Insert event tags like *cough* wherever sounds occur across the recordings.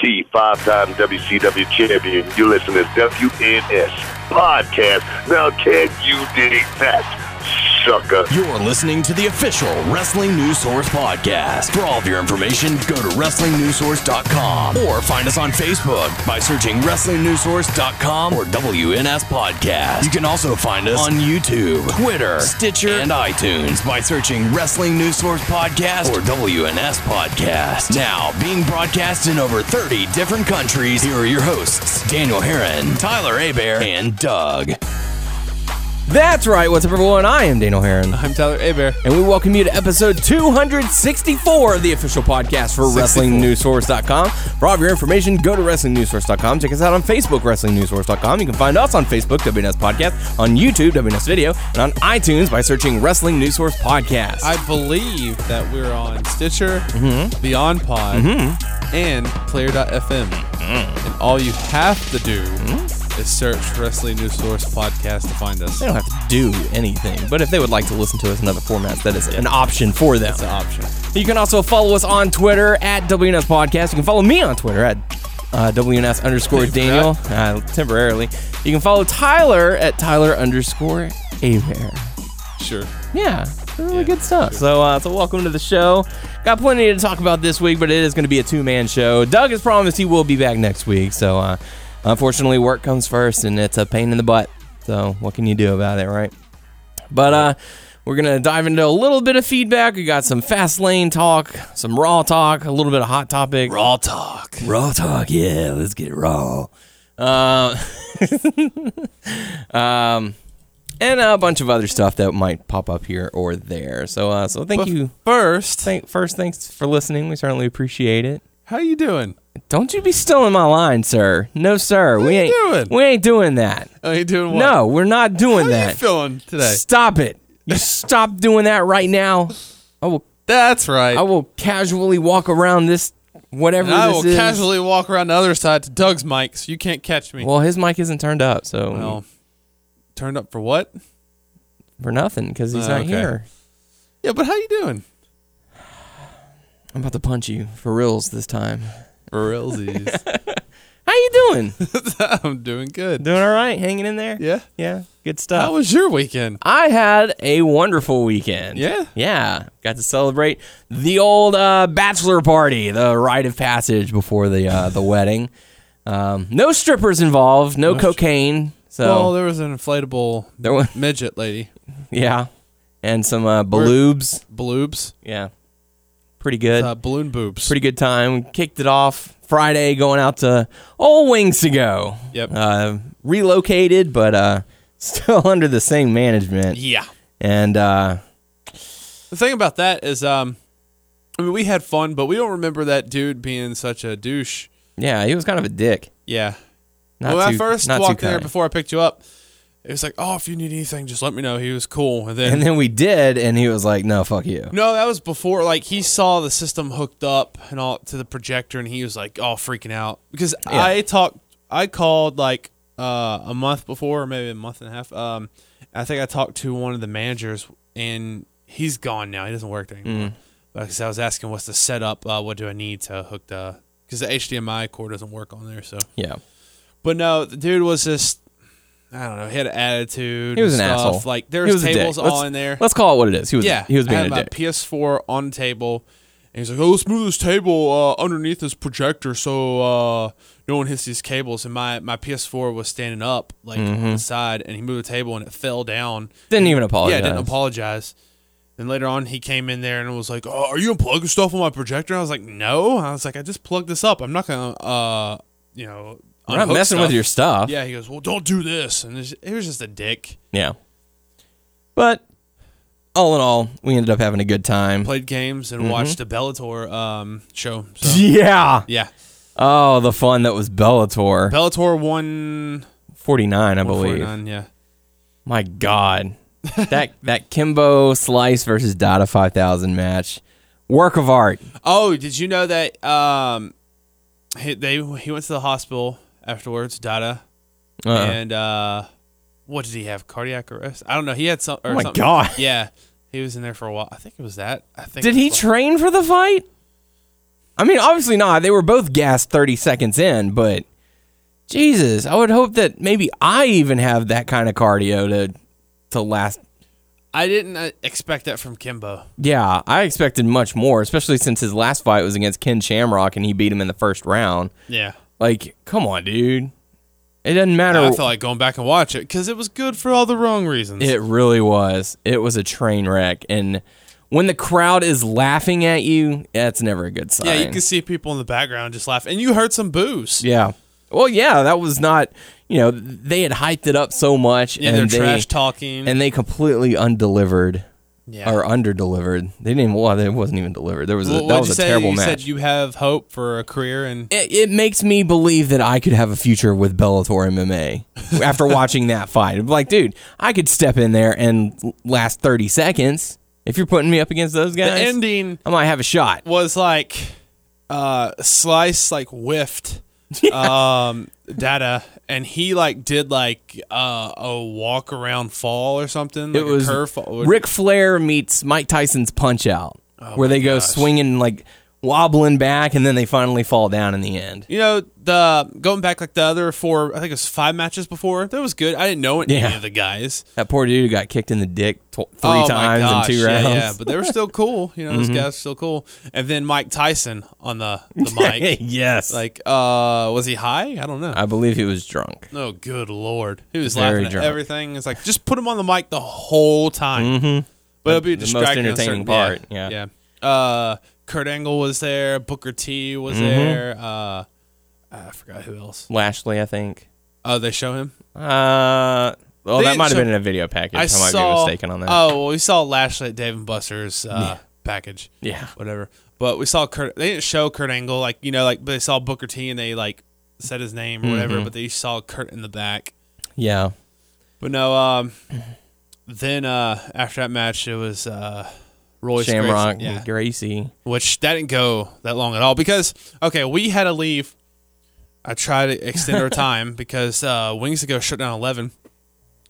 T, five-time WCW champion. You listen to WNS podcast. Now, can you dig that, sucker? You're listening to the official Wrestling News Source podcast. For all of your information, go to WrestlingNewsSource.com or find us on Facebook by searching WrestlingNewsSource.com or WNS Podcast. You can also find us on YouTube, Twitter, Stitcher, and iTunes by searching Wrestling News Source Podcast or WNS Podcast. Now, being broadcast in over 30 different countries, here are your hosts, Daniel Herron, Tyler Abear, and Doug. That's right. What's up, everyone? I am Daniel Heron, I'm Tyler Abear. and we welcome you to episode 264 of the official podcast for 64. WrestlingNewsSource.com. For all of your information, go to WrestlingNewsSource.com. Check us out on Facebook, WrestlingNewsSource.com. You can find us on Facebook, WNS Podcast, on YouTube, WNS Video, and on iTunes by searching Wrestling News Source Podcast. I believe that we're on Stitcher, Mm-hmm. Beyond Pod, and Player.fm. Mm-hmm. And all you have to do is search Wrestling News Source Podcast to find us. they don't have to do anything, but if they would like to listen to us in other formats, that is an option for them. It's an option. You can also follow us on Twitter at WNS Podcast. You can follow me on Twitter at uh, WNS underscore Daniel uh, temporarily. You can follow Tyler at Tyler underscore Aver. Sure. Yeah, really Yeah, good stuff. So, uh, so welcome to the show. Got plenty to talk about this week, but it is going to be a two man show. Doug has promised he will be back next week. So, uh, unfortunately, work comes first, and it's a pain in the butt. So, what can you do about it, right? But uh, we're gonna dive into a little bit of feedback. We got some fast lane talk, some raw talk, a little bit of hot topic. Raw talk. Raw talk. Yeah, let's get raw. Uh, *laughs* um, and a bunch of other stuff that might pop up here or there. So, uh, so thank But you. First, Thank, first, thanks for listening. We certainly appreciate it. How you doing? Don't you be stealing my line, sir. No, sir. we you ain't doing? we ain't doing that. Oh, you doing what? No, we're not doing How that. you feeling today? Stop it. You *laughs* stop doing that right now. I will That's right. I will casually walk around this whatever and I will is. casually walk around the other side to Doug's mic, so you can't catch me. Well, his mic isn't turned up, so Well, turned up for what? for nothing because he's Oh, not okay. here. Yeah, but how you doing? I'm about to punch you for reals this time. For realsies. *laughs* How you doing? *laughs* I'm doing good. doing all right? Hanging in there? Yeah. Yeah. Good stuff. How was your weekend? I had a wonderful weekend. Yeah? Yeah. Got to celebrate the old uh, bachelor party, the rite of passage before the uh, the *laughs* wedding. Um, no strippers involved, no, cocaine. So Well, there was an inflatable there was, midget lady. yeah, and some uh, baloobs. Bloobs. Yeah, pretty good. Uh, balloon boobs. Pretty good time. Kicked it off Friday, going out to Old Wings to go. Yep. Uh, relocated, but uh, *laughs* still under the same management. yeah. And uh, The thing about that is, um, I mean, we had fun, but we don't remember that dude being such a douche. yeah, he was kind of a dick. Yeah. Not when too, I first walked there before I picked you up, it was like, oh, if you need anything, just let me know. He was cool. And then, And then we did, and he was like, "No, fuck you." no, that was before. Like he saw the system hooked up and all to the projector, and he was like, oh, freaking out because Yeah. I talked, I called like uh, a month before, or maybe a month and a half. Um, I think I talked to one of the managers, and he's gone now. He doesn't work there anymore. Mm. Because I was asking, what's the setup? Uh, what do I need to hook the? Because the HDMI cord doesn't work on there. So, Yeah, but no, the dude was just. I don't know. He had an attitude. He was and an stuff. asshole. Like there He was was a dick. tables all in there. let's call it what it is. He was, Yeah, he was I being had a my dick. PS4 on the table, and he's like, "Oh, let's move this table uh, underneath this projector so uh, no one hits these cables." And my, my PS4 was standing up like Mm-hmm. on the side, and he moved the table and it fell down. Didn't even apologize. Yeah, didn't apologize. Then later on, he came in there and was like, "Oh, are you unplugging stuff on my projector?" I was like, "No." I was like, "I just plugged this up. I'm not gonna, uh, you know." We're not messing with your stuff. Yeah, he goes, "Well, don't do this," and it was just a dick. Yeah. But all in all, we ended up having a good time. Played games Mm-hmm. and watched a Bellator um, show. So, *laughs* Yeah. yeah, Oh, the fun that was Bellator. Bellator won 49, I believe. 49, Yeah, My God. *laughs* that that Kimbo Slice versus Dada 5000 match. Work of art. Oh, did you know that um, he, they he went to the hospital afterwards, Dada, Uh, and uh, what did he have? Cardiac arrest? I don't know. He had some. Or Oh my something. God. Yeah, he was in there for a while. I think it was that. I think. did he train for the fight? I mean, obviously not. They were both gassed 30 seconds in, but Jesus, I would hope that maybe I even have that kind of cardio to to last. I didn't uh, expect that from Kimbo. Yeah, I expected much more, especially since his last fight was against Ken Shamrock and he beat him in the first round. Yeah. Like, come on, dude. It doesn't matter. I felt like going back and watch it because it was good for all the wrong reasons. It really was. It was a train wreck. And when the crowd is laughing at you, that's never a good sign. yeah, you can see people in the background just laugh, and you heard some boos. Yeah. Well, yeah, that was not. You know, they had hyped it up so much, Yeah, and they're they trash talking. and they completely undelivered yeah. or underdelivered. They didn't. even Well, it wasn't even delivered. There was a, Well, that was you a say? terrible you match. said you have hope for a career, and it, it makes me believe that I could have a future with Bellator MMA *laughs* after watching that fight. I'm like, dude, I could step in there and last 30 seconds. If you're putting me up against those the guys, ending I might have a shot. was like uh slice like whiffed *laughs* um Dada and he like did like uh, a walk around fall or something like it was curve fall. Ric Flair meets Mike Tyson's Punch Out, Oh where they go swinging like wobbling back, and then they finally fall down in the end. you know the going back like the other four i think it was five matches before that was good i didn't know any Yeah. of the guys That poor dude got kicked in the dick tw- three Oh, times in two rounds. Mm-hmm. yeah but they were still *laughs* cool you know those guys were still cool and then mike tyson on the the *laughs* mic yes, like uh was he high i don't know I believe he was drunk. Oh, good lord! He was Very laughing at drunk. everything. It's like just put him on the mic the whole time. Mm-hmm. But it'll be The most distracting. a entertaining certain- part, yeah. yeah. Uh, Kurt Angle was there. Booker T was Mm-hmm. there. Uh, I forgot who else. Lashley, I think. Oh, they show him. Uh, well, They that might have been in a video package. I, I might saw. be mistaken on that. Oh, well, we saw Lashley at Dave and Buster's uh, package. yeah. whatever. But we saw Kurt. They didn't show Kurt Angle, like you know, like but they saw Booker T and they like said his name or whatever. Mm-hmm. But they saw Kurt in the back. Yeah. But no, um, then uh, after that match, it was uh, Royce Shamrock, Gracie, yeah, Gracie. which that didn't go that long at all because okay, we had to leave. I tried to extend our *laughs* time because uh, Wings to Go shut down eleven,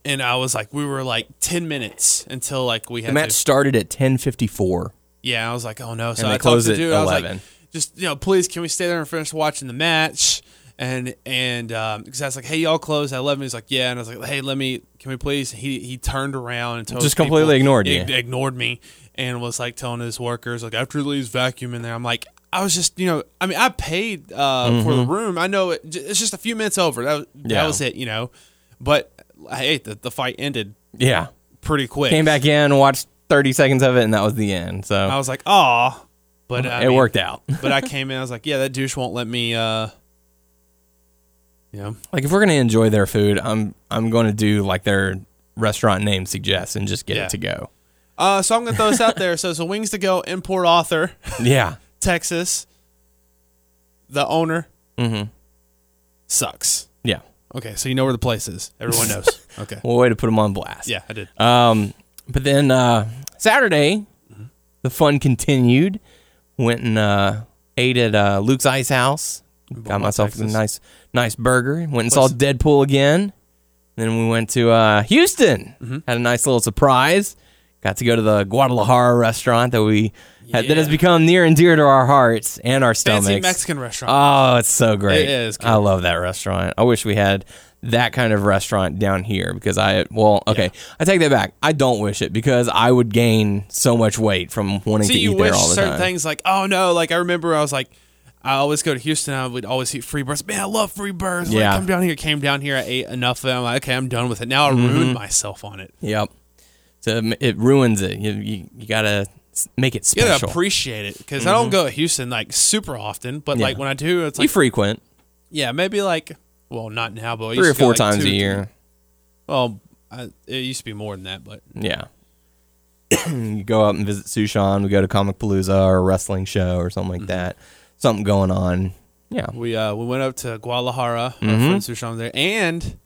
and I was like, we were like ten minutes until like we had. The match to. started at 10:54. Yeah, I was like, oh no. So they I closed talked to at dude. I was 11. like, just you know, please, can we stay there and finish watching the match? And and um, because I was like, hey, y'all close at eleven. He's like, yeah. And I was like, hey, let me, can we please? He he turned around and told Just people- completely ignored you. ig- ignored me, and was like telling his workers like after he leaves vacuum in there. I'm like, I was just you know, I mean, I paid uh, for the room. I know it, it's just a few minutes over. That was, Mm-hmm. Yeah. that was it, you know. But hey, the the fight ended Yeah. pretty quick. Came back in, watched 30 seconds of it, and that was the end. So I was like, oh, but I it mean, worked out. *laughs* but I came in, I was like, yeah, that douche won't let me, uh, you know, like if we're gonna enjoy their food, I'm I'm going to do like their restaurant name suggests and just get Yeah. it to go. Uh, so I'm gonna throw this out there. So, so Wings to Go in Port Arthur, Yeah. *laughs* Texas. The owner Mm-hmm. sucks. Yeah. Okay, so you know where the place is. Everyone *laughs* knows. Okay. Well, way to put them on blast. Yeah, I did. Um, but then uh, Saturday, the fun continued. Went and uh, ate at uh, Luke's Ice House. Got myself a Texas. nice, nice burger. Went and saw Deadpool again. Then we went to uh, Houston. Mm-hmm. Had a nice little surprise. Got to go to the Guadalajara restaurant that we had, that has become near and dear to our hearts and our stomachs. Fancy Mexican restaurant. Oh, it's so great. It is good. I love that restaurant. I wish we had that kind of restaurant down here because I well, okay, I take that back. I don't wish it because I would gain so much weight from wanting See, to you eat there wish all the certain time. things like, oh no, like I remember I was like, I always go to Houston. I would always eat free burgers. Man, I love free burgers. Like, Yeah. come down here. Came down here. I ate enough of them. I'm like, okay, I'm done with it. Now I Mm-hmm. ruined myself on it. Yep. So it- it ruins it. You you, you gotta make it special. You gotta appreciate it because I don't go to Houston like super often, but Yeah. like when I do, it's like you frequent yeah, maybe like well, not now, but three or to go, four like, times two- a year. Well, I, it used to be more than that, but Yeah. you go up and visit Sushan. We go to Comicpalooza or a wrestling show or something Mm-hmm. like that. Something going on. Yeah. we uh we went up to Guadalajara. Mm-hmm. Our friend Sushan there, and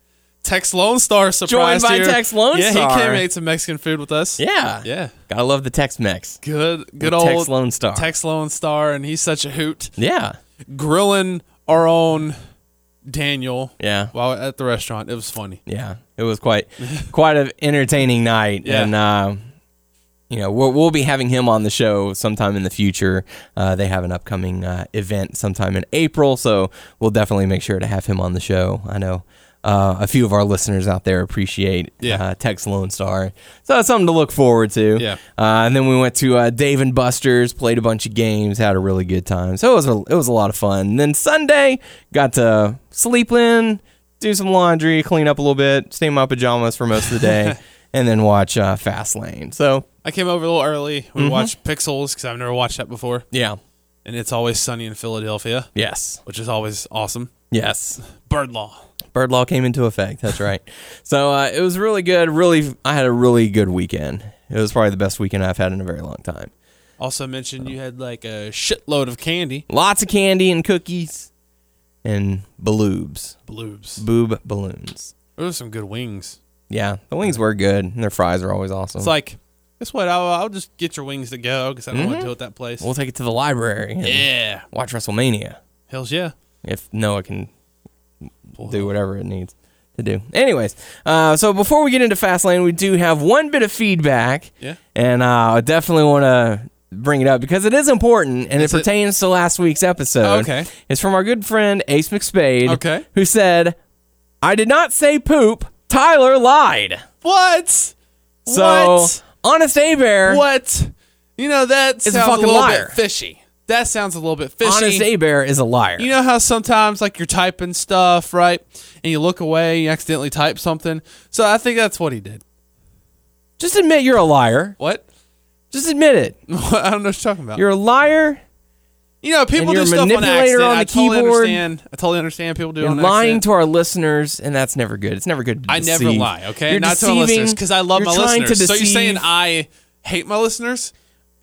Tex Lone Star surprised by you. Tex Lone yeah, Star. Yeah, he came and ate some Mexican food with us. Yeah. yeah, Gotta love the Tex Mex. good good old Tex Lone Star. Tex Lone Star, and he's such a hoot, Yeah. grilling our own Daniel Yeah. while at the restaurant. It was funny. Yeah. It was quite *laughs* quite an entertaining night. Yeah. And uh, you know, we'll, we'll be having him on the show sometime in the future. Uh, they have an upcoming uh, event sometime in April, so we'll definitely make sure to have him on the show. I know uh, a few of our listeners out there appreciate Yeah. uh, Tex Lone Star, so that's something to look forward to. Yeah. Uh, and then we went to uh, Dave and Buster's, played a bunch of games, had a really good time. So it was a, it was a lot of fun. And then Sunday, got to sleep in, do some laundry, clean up a little bit, stay in my pajamas for most of the day, *laughs* and then watch uh, Fast Lane. So I came over a little early. We Mm-hmm. watched Pixels because I've never watched that before, yeah, and it's always sunny in Philadelphia, yes, which is always awesome. yes. Bird Law. Bird law came into effect. That's right. *laughs* so uh, it was really good. Really, I had a really good weekend. It was probably the best weekend I've had in a very long time. Also mentioned you had like a shitload of candy. Lots of candy and cookies and baloobs, Bloobs. boob balloons. There was some good wings. Yeah, the wings were good, and their fries are always awesome. It's like, guess what? I'll, I'll just get your wings to go because I don't want to do it at that place. we'll take it to the library and yeah. watch WrestleMania Hells yeah. if Noah can do whatever it needs to do. Anyways, uh, so before we get into Fastlane, we do have one bit of feedback. Yeah. And uh, I definitely want to bring it up because it is important and Is it it? pertains to last week's episode. Okay. It's from our good friend Ace McSpade. Okay. Who said, I did not say poop. Tyler lied. What? So, what? Honest A Bear. What? You know that a sounds a, fucking little liar. bit fishy. That sounds a little bit fishy. Honest A Bear is a liar. You know how sometimes like you're typing stuff, right? And you look away, and you accidentally type something. So I think that's what he did. Just admit you're a liar. What? Just admit it. *laughs* I don't know what you're talking about. You're a liar. you know, people do stuff on accident. on I the totally keyboard. understand. I totally understand people do You're lying accident. to our listeners, and that's never good. It's never good to I never lie, okay? You're Not to my deceiving. listeners because I love my listeners. To so you're saying. I hate my listeners?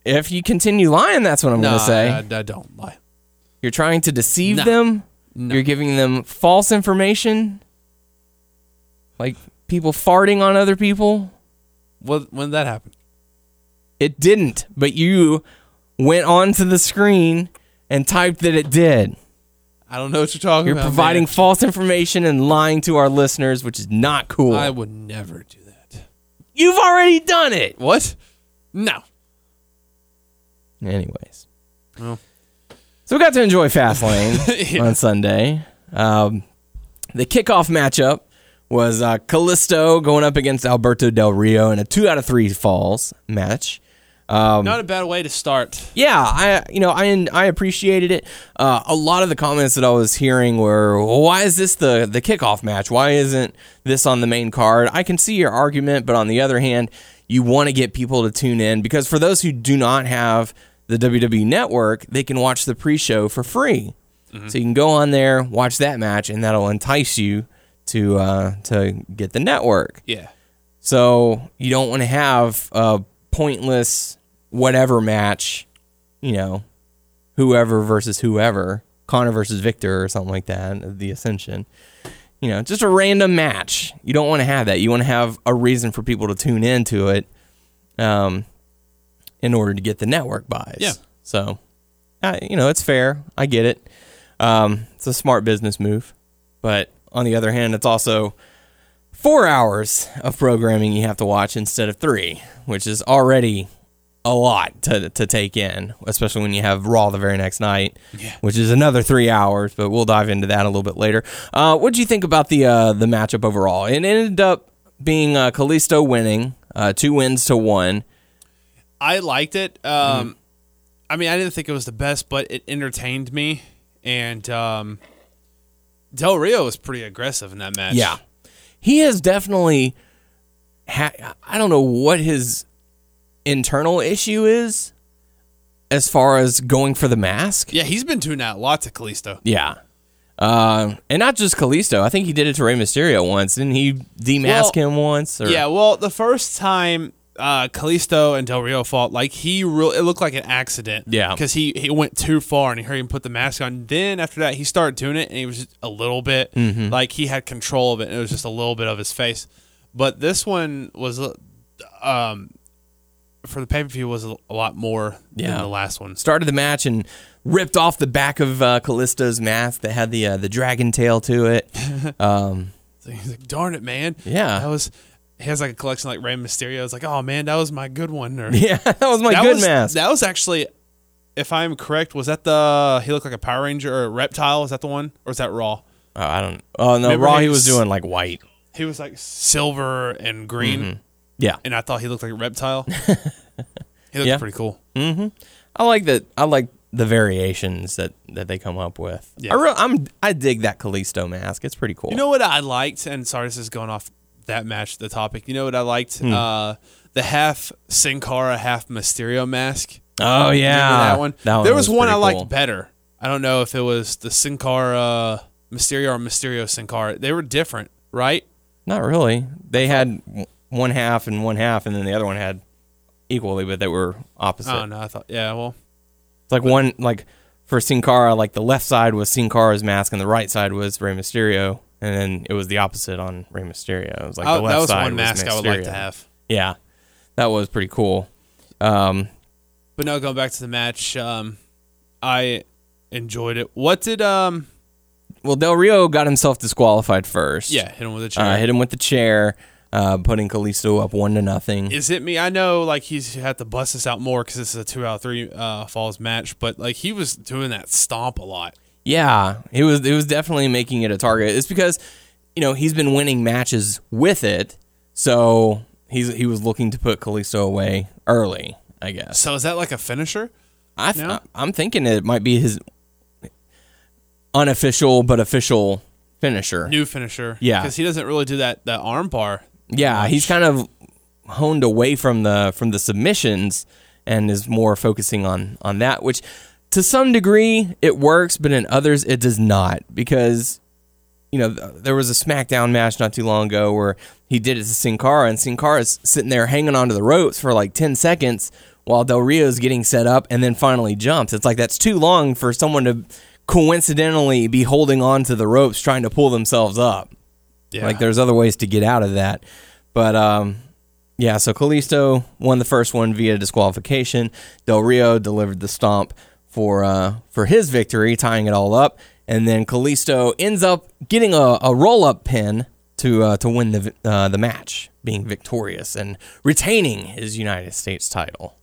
If you continue lying, that's what I'm going to say. I, I don't lie. You're trying to deceive No. them. No. You're giving them false information, like people farting on other people. What, when did that happen? It didn't, but you went onto the screen and typed that it did. I don't know what you're talking about. You're providing man. false information and lying to our listeners, which is not cool. I would never do that. You've already done it. What? No. Anyways. Well. So we got to enjoy Fastlane *laughs* Yeah. on Sunday. Um, the kickoff matchup was uh, Kalisto going up against Alberto Del Rio in a two out of three falls match. Um, Not a bad way to start. yeah, I you know I I appreciated it. Uh, a lot of the comments that I was hearing were, well, "Why is this the the kickoff match? Why isn't this on the main card?" I can see your argument, but on the other hand, you want to get people to tune in because for those who do not have the WWE Network, they can watch the pre-show for free. So you can go on there, watch that match, and that'll entice you to uh, to get the network. Yeah. So you don't want to have a pointless whatever match, you know, whoever versus whoever, Konnor versus Viktor or something like that, the Ascension. You know, just a random match. You don't want to have that. You want to have a reason for people to tune into it, um, in order to get the network buys. Yeah. So, uh, you know, it's fair. I get it. Um, it's a smart business move, but on the other hand, it's also four hours of programming you have to watch instead of three, which is already a lot to, to take in, especially when you have Raw the very next night, Yeah. which is another three hours. But we'll dive into that a little bit later. Uh, what do you think about the uh, the matchup overall? It ended up being uh, Kalisto winning, uh, two wins to one. I liked it. Um, I mean, I didn't think it was the best, but it entertained me. And um, Del Rio was pretty aggressive in that match. Yeah, he has definitely. Ha- I don't know what his internal issue is, as far as going for the mask. Yeah, he's been doing that a lot to Kalisto. Yeah. Uh, and not just Kalisto. I think he did it to Rey Mysterio once. Didn't he demask Well, him once? Or? Yeah, well, the first time uh, Kalisto and Del Rio fought, like he real, it looked like an accident. Yeah. because he he went too far and he heard him put the mask on. Then after that, he started doing it and he was just a little bit Mm-hmm. like he had control of it. and It was just a little bit of his face. But this one was, uh, um, for the pay per view was a lot more Yeah. than the last one. Started the match and ripped off the back of uh, Kalisto's mask that had the uh, the dragon tail to it. *laughs* Um, So he's like, "Darn it, man!" Yeah. that was. He has like a collection like Rey Mysterio. It's like, oh man, that was my good one. Or, *laughs* Yeah, that was my that good was, mask. That was actually, if I'm correct, was that the he looked like a Power Ranger or a reptile? Is that the one, or is that Raw? Oh, I don't. Oh no, Remember Raw. he He was was- doing like white. He was like silver and green, mm-hmm. Yeah, and I thought he looked like a reptile. *laughs* he looked Yeah. pretty cool. Mm-hmm. I like that. I like the variations that that they come up with. Yeah. I I'm I dig that Kalisto mask. It's pretty cool. You know what I liked, and sorry, this is going off that match, the topic. You know what I liked? Hmm. Uh, the half Sin Cara, half Mysterio mask. oh Remember yeah, that one. That one there was, one I liked cool. better. I don't know if it was the Sin Cara Mysterio or Mysterio Sin Cara. They were different, right? Not really. They had one half and one half, and then the other one had equally, but they were opposite. Oh no, I thought yeah. Well, It's like one like for Sin Cara, like the left side was Sin Cara's mask, and the right side was Rey Mysterio, and then it was the opposite on Rey Mysterio. It was like the left that was side one mask I would like to Mysterio. have. Yeah, that was pretty cool. Um, But no, going back to the match, um, I enjoyed it. What did um? well, Del Rio got himself disqualified first. Yeah, hit him with a chair. uh, hit him with the chair, uh, putting Kalisto up one to nothing. Is it me? I know, like he's had to bust this out more because this is a two out of three uh, falls match. But like he was doing that stomp a lot. Yeah, it was it was definitely making it a target. It's because you know he's been winning matches with it, so he's he was looking to put Kalisto away early. I guess. So is that like a finisher? I th- No? I'm thinking it might be his unofficial but official finisher. New finisher. Yeah. because he doesn't really do that that arm bar. yeah, he's kind of honed away from the from the submissions and is more focusing on on that, which to some degree it works, but in others it does not because you know there was a SmackDown match not too long ago where he did it to Sin Cara and Sin Cara's sitting there hanging onto the ropes for like ten seconds while Del Rio's getting set up and then finally jumps. It's like that's too long for someone to coincidentally be holding on to the ropes trying to pull themselves up. Yeah, Like there's other ways to get out of that. But um yeah, so Kalisto won the first one via disqualification. Del Rio delivered the stomp for uh for his victory, tying it all up. And then Kalisto ends up getting a, a roll up pin to uh, to win the uh, the match, being victorious and retaining his United States title.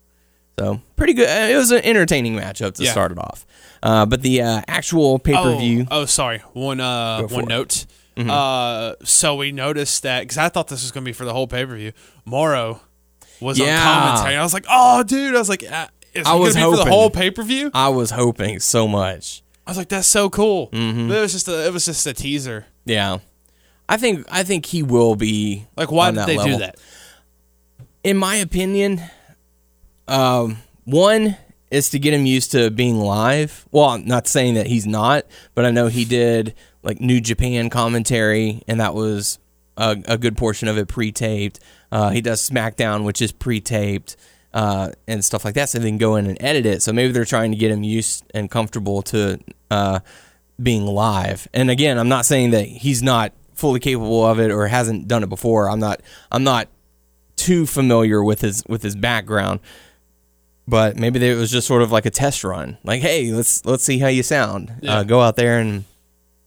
So pretty good. It was an entertaining matchup to Yeah. start it off. Uh, but the uh, actual pay per view. Oh, oh, sorry. One uh, one it. note. Mm-hmm. Uh, so we noticed that because I thought this was going to be for the whole pay per view. Mauro was Yeah. on commentary. I was like, oh, dude. I was like, is I was to for the hoping. whole pay per view? I was hoping so much. I was like, that's so cool. Mm-hmm. But it was just a, it was just a teaser. Yeah, I think I think he will be. Like, why did they level. do that? In my opinion, um, one is to get him used to being live. Well, I'm not saying that he's not, but I know he did like New Japan commentary, and that was a, a good portion of it pre-taped. Uh, he does SmackDown, which is pre-taped. Uh, and stuff like that, so they can go in and edit it. So maybe they're trying to get him used and comfortable to uh, being live. And again, I'm not saying that he's not fully capable of it or hasn't done it before. I'm not. I'm not too familiar with his with his background, but maybe it was just sort of like a test run. Like, hey, let's let's see how you sound. Yeah. Uh, go out there and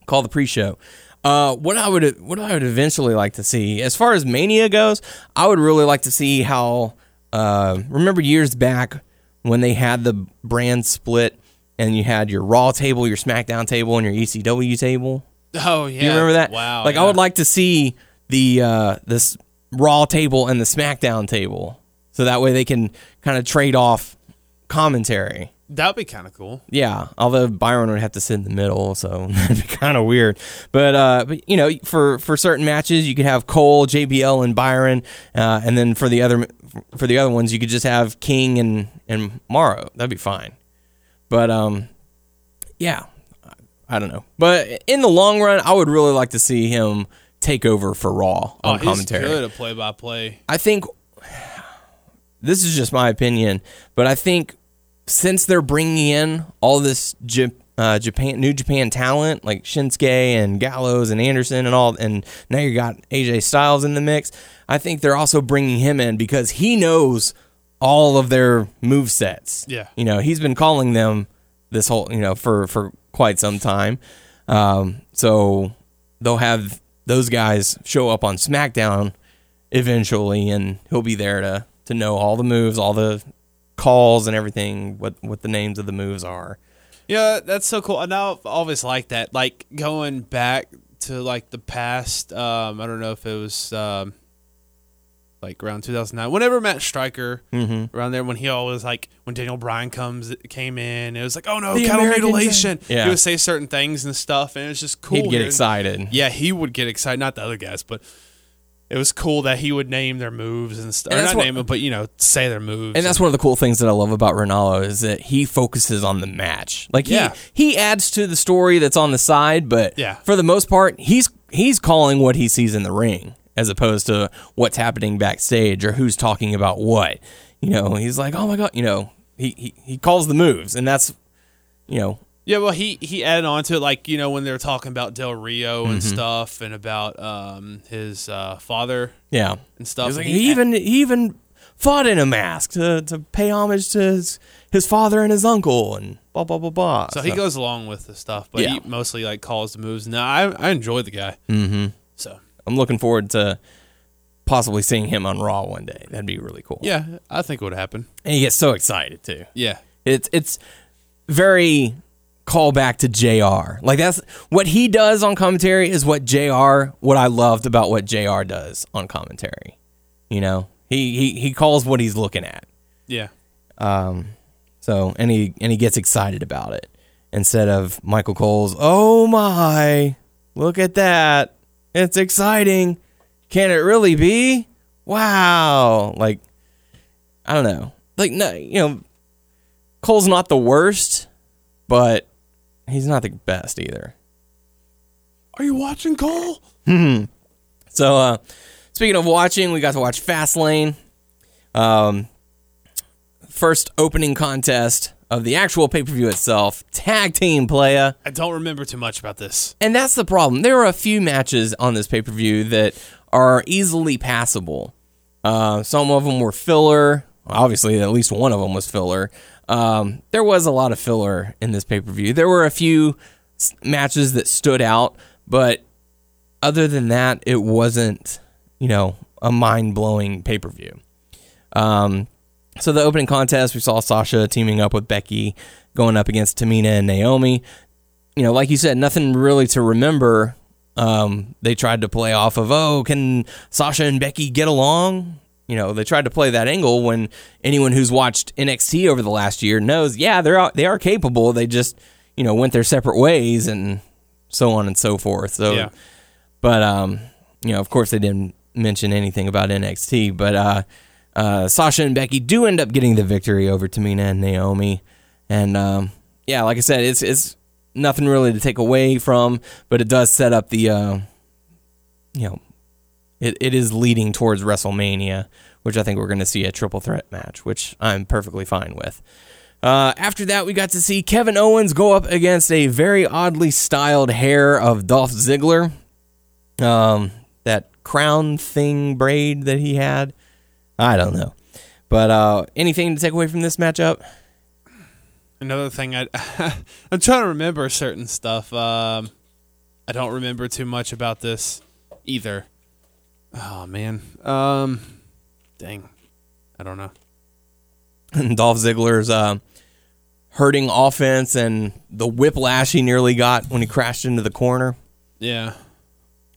call the pre-show. Uh, what I would what I would eventually like to see, as far as Mania goes, I would really like to see how. Uh, remember years back when they had the brand split and you had your Raw table, your SmackDown table, and your ECW table. Oh yeah, you remember that? Wow. Like yeah. I would like to see the uh this Raw table and the SmackDown table, so that way they can kind of trade off commentary. That'd be kind of cool. Yeah, although Byron would have to sit in the middle, so *laughs* that'd be kind of weird. But uh, but you know, for for certain matches, you could have Cole, JBL, and Byron, uh, and then for the other for the other ones, you could just have King and and Mauro. That'd be fine. But um, yeah, I don't know. But in the long run, I would really like to see him take over for Raw Oh, on he's commentary. good at play by play. I think *sighs* this is just my opinion, but I think since they're bringing in all this Jap- uh, Japan, New Japan talent like Shinsuke and Gallows and Anderson and all, and now you got AJ Styles in the mix. I think they're also bringing him in because he knows all of their move sets. Yeah. you know he's been calling them this whole you know for for quite some time. Um, so they'll have those guys show up on SmackDown eventually, and he'll be there to to know all the moves, all the calls, and everything. What what the names of the moves are. Yeah, that's so cool. And I've always liked that. Like going back to like the past. Um, I don't know if it was um, like around 2009. Whenever Matt Striker Mm-hmm. around there, when he always like when Daniel Bryan comes came in, it was like, oh no, The cattle American mutilation. Yeah. He would say certain things and stuff, and it was just cool. He'd get hearing- excited. Yeah, he would get excited. Not the other guys, but. It was cool that he would name their moves and stuff. And not what- name them, but you know, say their moves. And that's one of the cool things that I love about Ranallo is that he focuses on the match. Like he Yeah. he adds to the story that's on the side, but Yeah. for the most part, he's he's calling what he sees in the ring as opposed to what's happening backstage or who's talking about what. You know, he's like, "Oh my god," you know, he he, he calls the moves and that's you know, Yeah, well, he he added on to it, like you know when they were talking about Del Rio and Mm-hmm. stuff, and about um, his uh, father yeah. and stuff. He's like, and he even he even fought in a mask to, to pay homage to his, his father and his uncle and blah blah blah blah. so he goes along with the stuff, but Yeah. he mostly like calls the moves. No, I I enjoy the guy. Mm-hmm. So I'm looking forward to possibly seeing him on Raw one day. That'd be really cool. yeah, I think it would happen. And he gets so excited too. Yeah, It's it's very callback to JR. Like that's what he does on commentary is what JR what I loved about what JR does on commentary. You know? He he he calls what he's looking at. yeah, Um So and he and he gets excited about it instead of Michael Cole's. Oh my! Look at that! It's exciting. Can it really be? Wow! Like I don't know. Like no, you know, Cole's not the worst, but he's not the best either. Are you watching Cole? So, uh, speaking of watching, we got to watch Fastlane. Um, first opening contest of the actual pay per view itself, tag team playa. I don't remember too much about this. And that's the problem. There are a few matches on this pay per view that are easily passable. Uh, some of them were filler. Obviously, at least one of them was filler. Um, there was a lot of filler in this pay per view. There were a few matches that stood out, but other than that, it wasn't, you know, a mind blowing pay per view. Um, so the opening contest, we saw Sasha teaming up with Becky, going up against Tamina and Naomi. You know, like you said, nothing really to remember. Um, they tried to play off of, oh, can Sasha and Becky get along? You know, they tried to play that angle when anyone who's watched NXT over the last year knows, yeah, they're they are capable. They just, you know, went their separate ways and so on and so forth. So, Yeah. but um, you know, of course, they didn't mention anything about NXT. But uh, uh, Sasha and Becky do end up getting the victory over Tamina and Naomi, and um, yeah, like I said, it's it's nothing really to take away from, but it does set up the, uh, you know, it, it is leading towards WrestleMania, which I think we're going to see a triple threat match, which I'm perfectly fine with. Uh, after that, we got to see Kevin Owens go up against a very oddly styled hair of Dolph Ziggler um, that crown thing braid that he had. I don't know. But uh, anything to take away from this matchup? Another thing, I *laughs* I'm trying to remember certain stuff. Um, I don't remember too much about this either. Oh man, um, dang, I don't know. *laughs* Dolph Ziggler's uh, hurting offense and the whiplash he nearly got when he crashed into the corner. Yeah.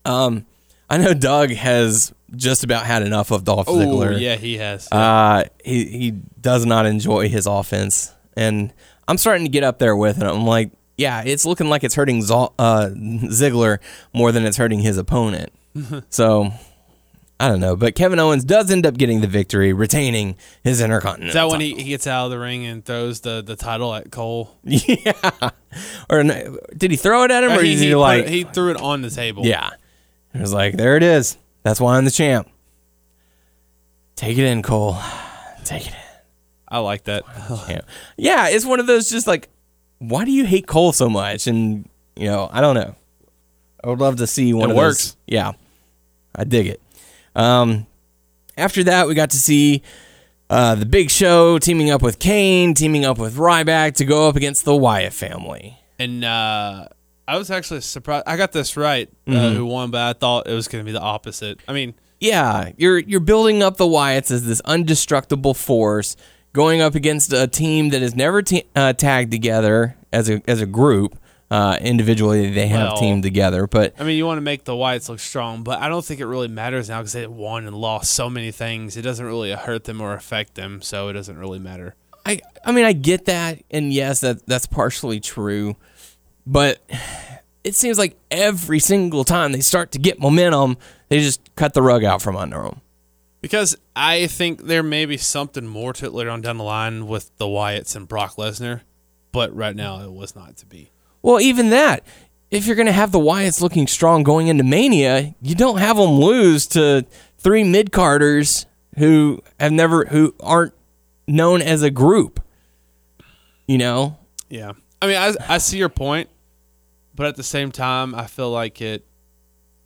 Um, I know Doug has just about had enough of Dolph Oh Ziggler. yeah, he has. Uh, he he does not enjoy his offense, and I'm starting to get up there with it. I'm like, yeah, it's looking like it's hurting Zol- uh, *laughs* Ziggler more than it's hurting his opponent. *laughs* so I don't know, but Kevin Owens does end up getting the victory, retaining his Intercontinental. Is that when he, he gets out of the ring and throws the, the title at Cole? *laughs* yeah, or no, did he throw it at him, or Uh, is he, put like, it- he threw it on the table. yeah? It was like, there it is. That's why I'm the champ. Take it in, Cole. Take it in. I like that. Yeah. yeah, it's one of those just like, why do you hate Cole so much? And you know, I don't know. I would love to see one It of works. those. Yeah, I dig it. Um, after that, we got to see uh, the Big Show teaming up with Kane, teaming up with Ryback to go up against the Wyatt family. And uh, I was actually surprised. I got this right, uh, Mm-hmm. who won, but I thought it was going to be the opposite. I mean, yeah, you're you're building up the Wyatts as this undestructible force going up against a team that is never te- uh, tagged together as a as a group. Uh, individually, they have Well- teamed together, but I mean, you want to make the Wyatts look strong, but I don't think it really matters now because they won and lost so many things. It doesn't really hurt them or affect them, so it doesn't really matter. I I mean I get that, and yes, that that's partially true, but it seems like every single time they start to get momentum, they just cut the rug out from under them. Because I think there may be something more to it later on down the line with the Wyatts and Brock Lesnar, but right now it was not to be. Well, even that, if you're going to have the Wyatts looking strong going into Mania, you don't have them lose to three mid carders who have never, who aren't known as a group. You know? Yeah. I mean, I, I see your point, but at the same time, I feel like it,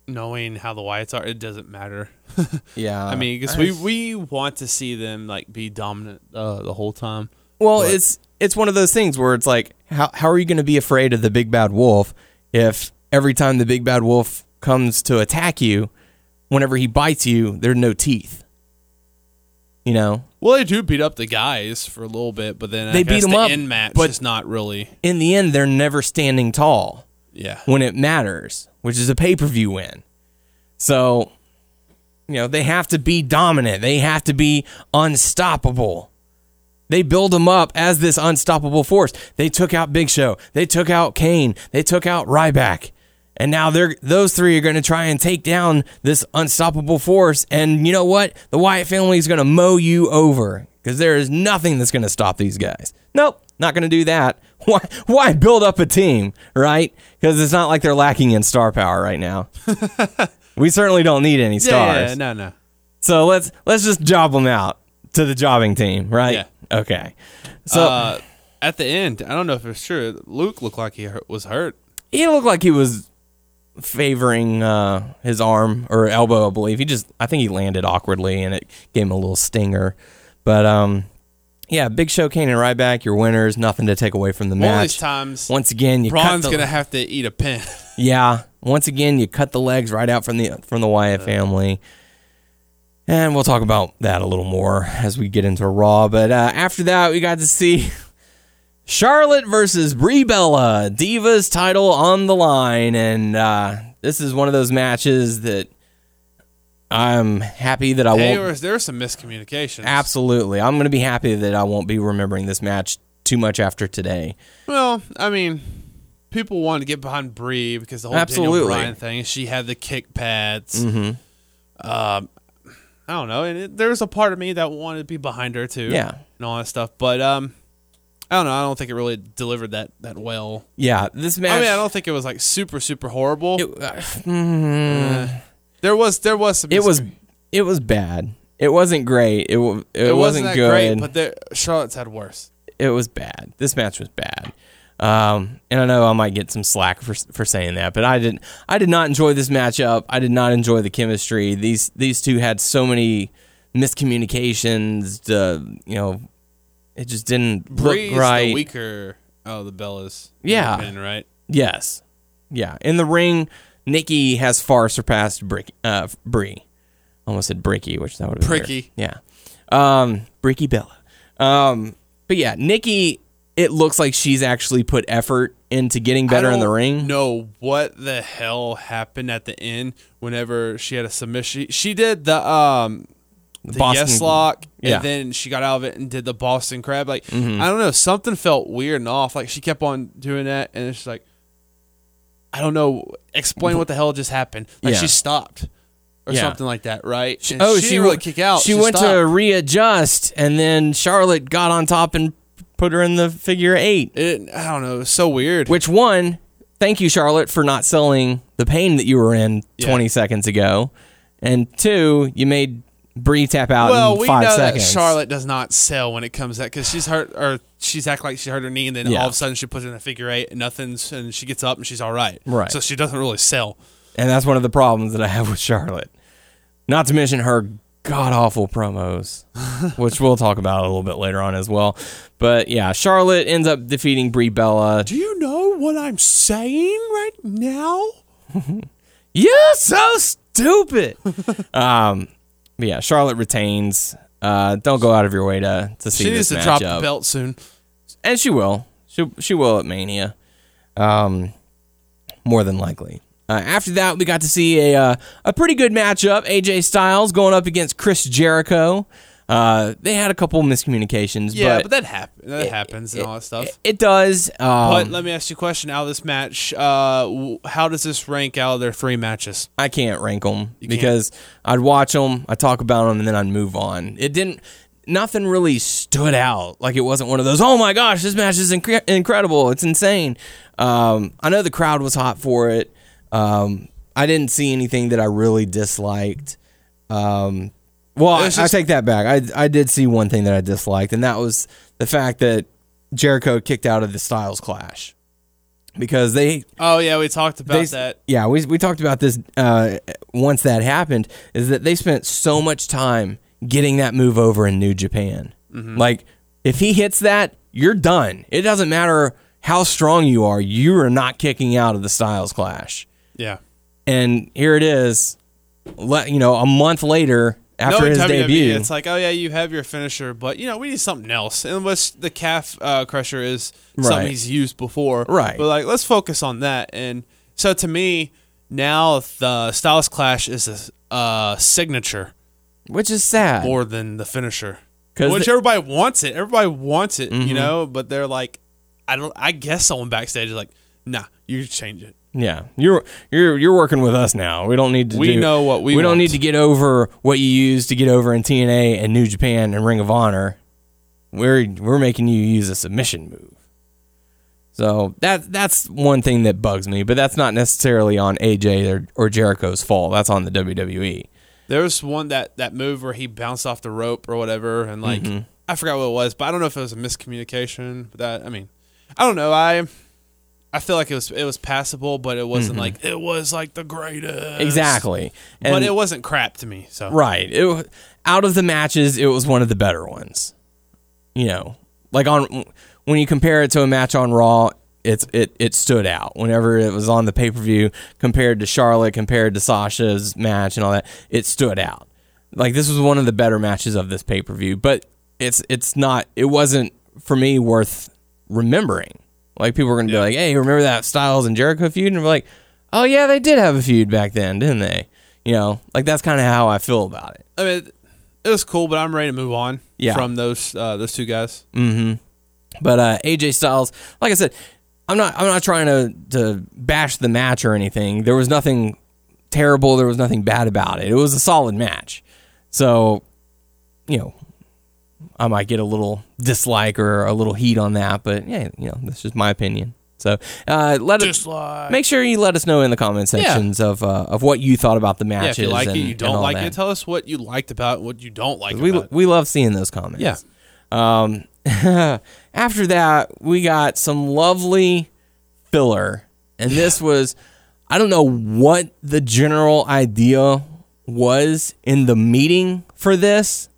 knowing how the Wyatts are, it doesn't matter. *laughs* Yeah. I mean, because we, we want to see them like be dominant uh, the whole time. Well, But- it's it's one of those things where it's like, how how are you going to be afraid of the big bad wolf if every time the big bad wolf comes to attack you, whenever he bites you, there are no teeth. You know, Well, they do beat up the guys for a little bit, but then I They guess them the up, end match but- is not really. in the end, they're never standing tall Yeah. when it matters, which is a pay per view win. So, you know, they have to be dominant. They have to be unstoppable. They build them up as this unstoppable force. They took out Big Show. They took out Kane. They took out Ryback. And now they're those three are going to try and take down this unstoppable force. And you know what? The Wyatt family is going to mow you over because there is nothing that's going to stop these guys. Nope, not going to do that. *laughs* Why? Why build up a team, right? Because it's not like they're lacking in star power right now. *laughs* we certainly don't need any Yeah, stars. yeah, no, no. So let's let's just job them out to the jobbing team, right? Yeah. Okay. So uh, at the end, I don't know if it's true. Luke looked like he hurt, was hurt. he looked like he was favoring uh, his arm or elbow, I believe. He just, I think he landed awkwardly and it gave him a little stinger. But um, yeah, Big Show, Kane, and Ryback, your winners. Nothing to take away from the One of these match. times, Once again, you Braun's the, gonna have to eat a pin. *laughs* yeah. Once again, you cut the legs right out from the from the Wyatt family. And we'll talk about that a little more as we get into Raw. But uh, after that, we got to see *laughs* Charlotte versus Brie Bella, Divas title on the line, and uh, this is one of those matches that I'm happy that I won't. was there was some miscommunications. Absolutely, I'm going to be happy that I won't be remembering this match too much after today. Well, I mean, people wanted to get behind Brie because the whole Absolutely. Daniel Bryan thing. She had the kick pads. Mm-hmm. Um, I don't know, and it, there was a part of me that wanted to be behind her too. Yeah. and all that stuff. But um, I don't know. I don't think it really delivered that that well. Yeah, this match. I mean, I don't think it was like super super horrible. It, uh, mm, there was there was some. it was it was bad. It wasn't great. It it, It wasn't, wasn't good. great, but there, Charlotte's had worse. it was bad. This match was bad. Um, and I know I might get some slack for for saying that, but I didn't. I did not enjoy this matchup. I did not enjoy the chemistry. These these two had so many miscommunications. Uh, you know, it just didn't Brie's look right. the weaker. Oh, the Bellas. Yeah. right. Yes, yeah. In the ring, Nikki has far surpassed Brick, uh, Brie. Almost said Bricky, which that would have been Bricky. weird. Yeah, um, Bricky Bella. Um, but yeah, Nikki. It looks like she's actually put effort into getting better in the ring. No, what the hell happened at the end? Whenever she had a submission, she, she did the um the Boston- yes lock, yeah. Mm-hmm. and then she got out of it and did the Boston crab. Like I don't know, something felt weird and off. Like she kept on doing that, and it's like I don't know. Explain what the hell just happened. Like Yeah. she stopped or Yeah. something like that, right? And oh, she, she really kick out. She, went to readjust, and then Charlotte got on top and put her in the figure eight. It, I don't know. It was so weird. Which one? Thank you, Charlotte, for not selling the pain that you were in Yeah. 20 seconds ago. And two, you made Brie tap out well, in we five know seconds. that Charlotte does not sell when it comes to that because she's hurt or she's act like she hurt her knee and then Yeah. all of a sudden she puts in a figure eight and nothing's and she gets up and she's all right. Right. So she doesn't really sell. And that's one of the problems that I have with Charlotte. Not to mention her god awful promos, *laughs* which we'll talk about a little bit later on as well. But yeah, Charlotte ends up defeating Brie Bella. Do you know what I'm saying right now? *laughs* You're so stupid. *laughs* um, but yeah, Charlotte retains. Uh, don't go out of your way to to see She this needs to drop the belt soon. and she will. She she will at Mania, um, more than likely. Uh, after that, we got to see a uh, a pretty good matchup. AJ Styles going up against Chris Jericho. Uh, they had a couple miscommunications, Yeah, but, but, that happen that happens and all that stuff. it, it does. Um, but let me ask you a question out of this match. Uh, w- how does this rank out of their three matches? I can't rank them can't. because I'd watch them, I talk about them, and then I'd move on. It didn't. Nothing really stood out. Like it wasn't one of those. Oh my gosh, this match is incre- incredible! It's insane. Um, I know the crowd was hot for it. Um, I didn't see anything that I really disliked. Um, well, I, just- I take that back. I I did see one thing that I disliked, and that was the fact that Jericho kicked out of the Styles Clash because they Oh yeah, we talked about they, that. Yeah, we we talked about this uh, once that happened. Is that they spent so much time getting that move over in New Japan. Mm-hmm. Like, if he hits that, you're done. It doesn't matter how strong you are. You are not kicking out of the Styles Clash. Yeah. And here it is. Let you know a month later after no, his WWE, debut. it's like, oh yeah, you have your finisher, but you know we need something else. And what's the calf uh, crusher is Right. something he's used before, Right. But like, let's focus on that. And so to me, now the Styles Clash is a uh, signature which is sad. more than the finisher, which the- everybody wants it. Everybody wants it, Mm-hmm. you know. But they're like, I don't. I guess someone backstage is like, nah, you change it. Yeah, you're you're you're working with us now. We don't need to. We do- know what we We don't need to get over what you used to get over in TNA and New Japan and Ring of Honor. We're we're making you use a submission move. So that that's one thing that bugs me, but that's not necessarily on AJ or, or Jericho's fault. That's on the. WWE. There was one that that move where he bounced off the rope or whatever, and like Mm-hmm. I forgot what it was, but I don't know if it was a miscommunication. But that I mean, I don't know. I I feel like it was it was passable, but it wasn't like it was like the greatest Mm-hmm. Exactly. But it wasn't crap to me. So Right. It, out of the matches, it was one of the better ones. You know, like on when you compare it to a match on Raw, it's it it stood out. Whenever it was on the pay per view, compared to Charlotte, compared to Sasha's match and all that, it stood out. Like this was one of the better matches of this pay per view, but it's it's not. It wasn't for me worth remembering. Like people were gonna be like, "Hey, remember that Styles and Jericho feud?" And we're like, "Oh yeah, they did have a feud back then, didn't they?" You know, like that's kind of how I feel about it. I mean, it was cool, but I'm ready to move on. Yeah. from those uh, those two guys. But uh, AJ Styles, like I said, I'm not I'm not trying to to bash the match or anything. There was nothing terrible. There was nothing bad about it. It was a solid match. So, you know, I might get a little dislike or a little heat on that, but yeah, you know, that's just my opinion. So, uh, let us make sure you let us know in the comment sections of uh, of what you thought about the Yeah, matches. if you like and, it, you don't like that. it. Tell us what you liked about it, what you don't like we we love seeing those comments. Yeah. Um, *laughs* after that, we got some lovely filler, and this was I don't know what the general idea was in the meeting for this,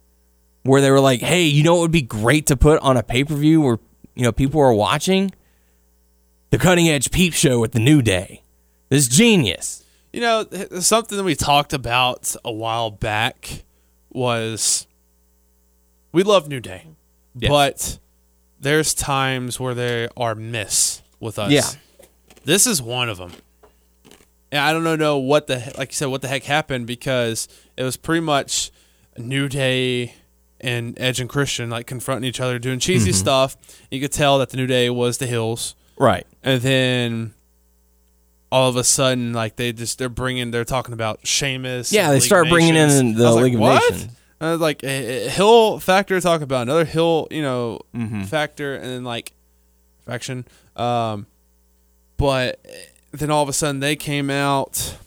where they were like, "Hey, you know what would be great to put on a pay per view where you know people are watching the cutting edge peep show with the New Day. This genius." You know, something that we talked about a while back was we love New Day, but there's times where they are miss with us. Yeah. this is one of them. And I don't know, know what the like you said what the heck happened because it was pretty much New Day and Edge and Christian like confronting each other doing cheesy stuff. You could tell that the New Day was the Hills Right. and then all of a sudden, like they just they're bringing they're talking about Sheamus. Yeah, they League start bringing in the was like, League of what? Nations. I was like a, a Hill factor talk about another Hill, you know, Mm-hmm. factor, and then like faction. Um, but then all of a sudden they came out,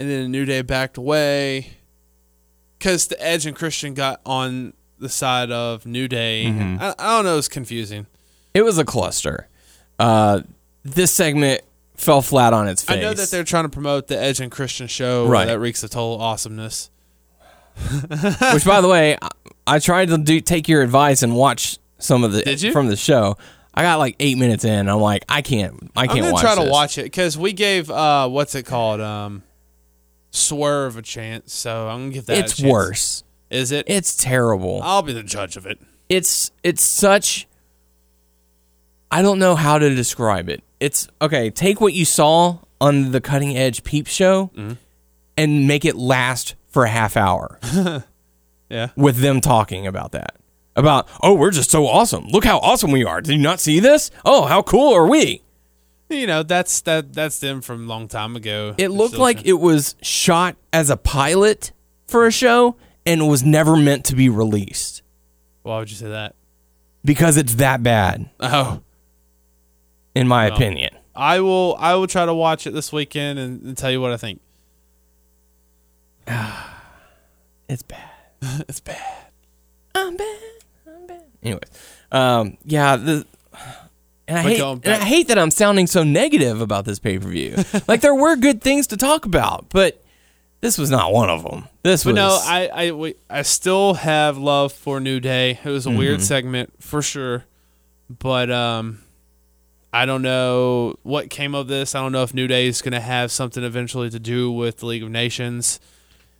and then the New Day backed away because the Edge and Christian got on the side of New Day. Mm-hmm. I, I don't know, it's confusing. It was a cluster. Uh, this segment fell flat on its face. I know that they're trying to promote the Edge and Christian show Right. that reeks of total awesomeness. *laughs* Which, by the way, I, I tried to do take your advice and watch some of the Did you? from the show. I got like eight minutes in. I'm like, I can't. I I'm can't gonna watch try to watch it because we gave uh, what's it called? Um, Swerve a chance, so I'm gonna give that. it's worse. Is it? It's terrible. I'll be the judge of it. it's it's such I don't know how to describe it. It's okay, take what you saw on the cutting edge peep show mm-hmm. and make it last for a half hour *laughs* Yeah. with them talking about that. About, oh, we're just so awesome. Look how awesome we are. Did you not see this? Oh, how cool are we? You know, that's that that's them from a long time ago. It looked like trying- it was shot as a pilot for a show and was never meant to be released Why would you say that? because it's that bad, Oh, in my opinion. I will. I will try to watch it this weekend and, and tell you what I think. *sighs* It's bad. *laughs* it's bad. I'm bad. I'm bad. Anyway, um, yeah, the and I But hate and I hate that I'm sounding so negative about this pay per view. *laughs* like there were good things to talk about, but this was not one of them. This But was no, I I I still have love for New Day. It was a weird Mm-hmm. segment for sure, but um, I don't know what came of this. I don't know if New Day is going to have something eventually to do with the League of Nations.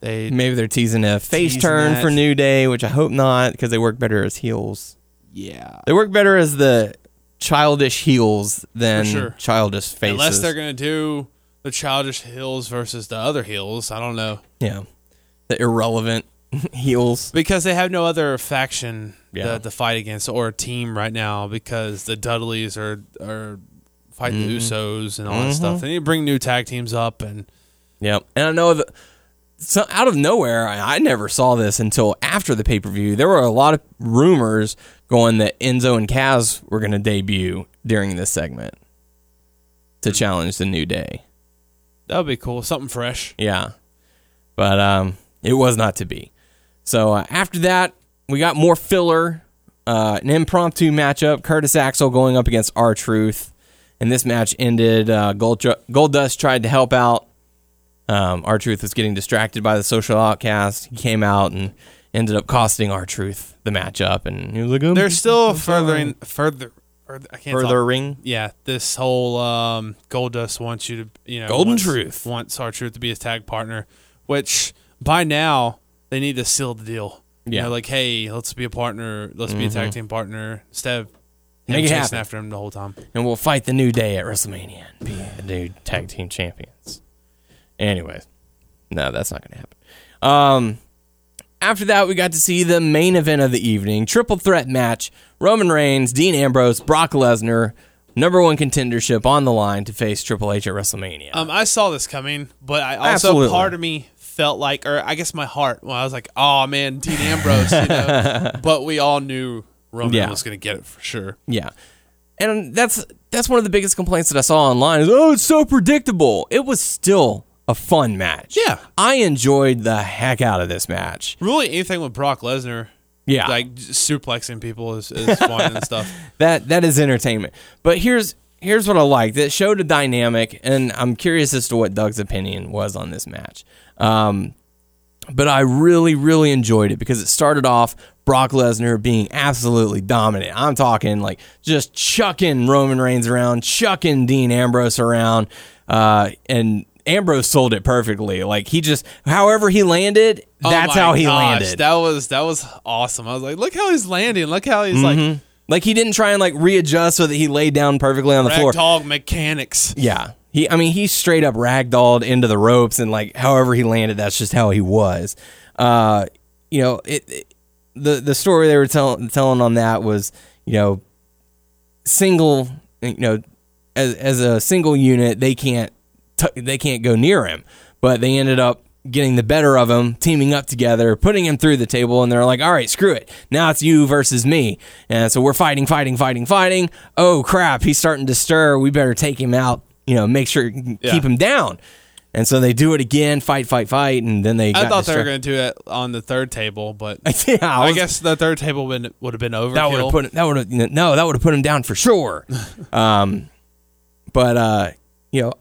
They maybe they're teasing a face Teasing turn that. for New Day, which I hope not because they work better as heels. yeah. They work better as the childish heels than sure. childish faces. Unless they're going to do the childish heels versus the other heels, I don't know yeah, the irrelevant *laughs* heels. because they have no other faction Yeah. to, to fight against or a team right now because the Dudleys are are fighting Mm-hmm. the Usos and all that stuff. They need to bring new tag teams up and yeah, And I know that so out of nowhere, I, I never saw this until after the pay per view. There were a lot of rumors going that Enzo and Cass were going to debut during this segment to challenge the New Day. that would be cool. Something fresh. Yeah. But um, it was not to be. So uh, after that, we got more filler, uh, an impromptu matchup. Curtis Axel going up against R Truth. And this match ended. Uh, Gold, Goldust tried to help out. Um, R Truth was getting distracted by the social outcast. He came out and ended up costing R Truth the matchup. And he was like, I'm They're still furthering further. I can't talk. further ring. Yeah, this whole um, Goldust wants you to, you know, Golden wants, Truth. wants R Truth to be his tag partner, which by now they need to seal the deal. You Yeah. Mm-hmm. know, like hey, let's be a partner, let's be a tag team partner instead of Make it chasing happen. after him the whole time. and we'll fight the New Day at WrestleMania and be the new tag team champions. Anyways, no, that's not going to happen. Um, after that, we got to see the main event of the evening triple threat match Roman Reigns, Dean Ambrose, Brock Lesnar, number one contendership on the line to face Triple H at WrestleMania. Um, I saw this coming, but I also Absolutely. part of me felt like, or I guess my heart, when I was like, oh man, Dean Ambrose, you know. *laughs* but we all knew Roman Yeah. was going to get it for sure. Yeah. And that's that's one of the biggest complaints that I saw online is oh it's so predictable. It was still a fun match. Yeah. I enjoyed the heck out of this match. Really, anything with Brock Lesnar, Yeah. like suplexing people is, is fun and *laughs* stuff. that that is entertainment. But here's here's what I liked. It showed a dynamic, and I'm curious as to what Doug's opinion was on this match. Um, but I really, really enjoyed it because it started off Brock Lesnar being absolutely dominant. I'm talking like just chucking Roman Reigns around, chucking Dean Ambrose around, uh, and Ambrose sold it perfectly. Like he just, however he landed, Oh that's my how he gosh, landed. That was that was awesome. I was like, look how he's landing. Look how he's like like he didn't try and like readjust so that he laid down perfectly on the floor. ragdoll mechanics. Yeah. He I mean he straight up ragdolled into the ropes and like however he landed that's just how he was. Uh you know, it, it- the the story they were telling telling on that was, you know, single you know as as a single unit they can't t- they can't go near him. But they ended up getting the better of him, teaming up together, putting him through the table, and they're like, "All right, screw it. Now it's you versus me." And so we're fighting, fighting, fighting, fighting. Oh crap, he's starting to stir. We better take him out. You know, make sure Yeah. keep him down. And so they do it again, fight, fight, fight, and then they. I thought they were going to do it on the third table, but *laughs* yeah, I, I guess the third table would would have been over. that would have put that would have no that would have put him down for sure. *laughs* um, but uh, you know,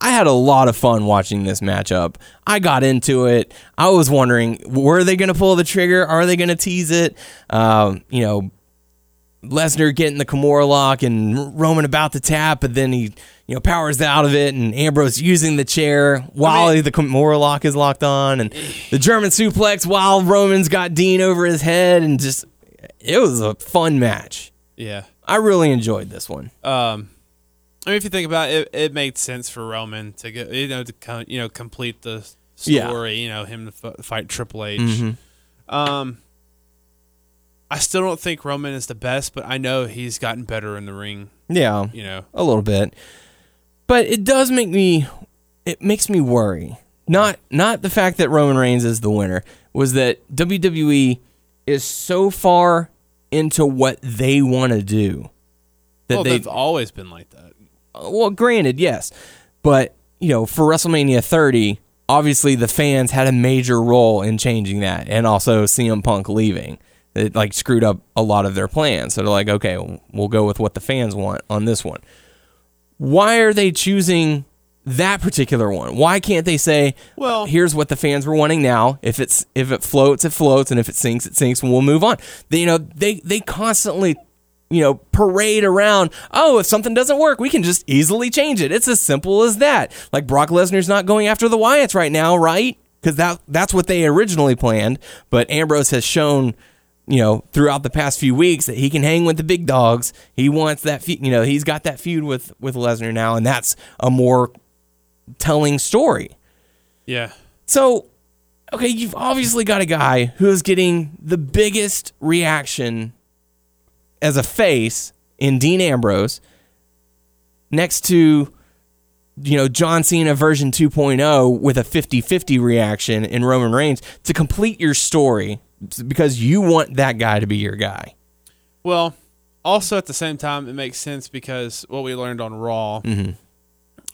I had a lot of fun watching this matchup. I got into it. I was wondering, were they going to pull the trigger? Are they going to tease it? Um, you know, Lesnar getting the Kimura lock and Roman about to tap, but then he, you know, powers out of it, and Ambrose using the chair while I mean- the Kimura lock is locked on, and the German suplex while Roman's got Dean over his head, and just it was a fun match. Yeah. I really enjoyed this one. Um, I mean, if you think about it, it, it made sense for Roman to get you know to kind you know complete the Yeah. story. You know, him to f- fight Triple H. Um, I still don't think Roman is the best, but I know he's gotten better in the ring. Yeah, You know, a little bit, but it does make me. It makes me worry. Not not the fact that Roman Reigns is the winner was that WWE is so far into what they want to do that well, they've always been like that. Well, granted, yes, but you know, for WrestleMania 30, obviously the fans had a major role in changing that, and also CM Punk leaving. It like screwed up a lot of their plans. So they're like, okay, we'll go with what the fans want on this one. Why are they choosing that particular one? Why can't they say, Well- here's what the fans were wanting now. If it's if it floats, it floats, and if it sinks, it sinks, and we'll move on. They, you know, they they constantly you know, parade around. Oh, if something doesn't work, we can just easily change it. It's as simple as that. Like Brock Lesnar's not going after the Wyatts right now, right? Because that that's what they originally planned. But Ambrose has shown, you know, throughout the past few weeks that he can hang with the big dogs. He wants that, fe- you know, he's got that feud with with Lesnar now, and that's a more telling story. Yeah. So, okay, you've obviously got a guy who is getting the biggest reaction as a face in Dean Ambrose next to you know John Cena version 2.0 with a 50-50 reaction in Roman Reigns to complete your story because you want that guy to be your guy. Well, also at the same time, it makes sense because what we learned on Raw Mm-hmm.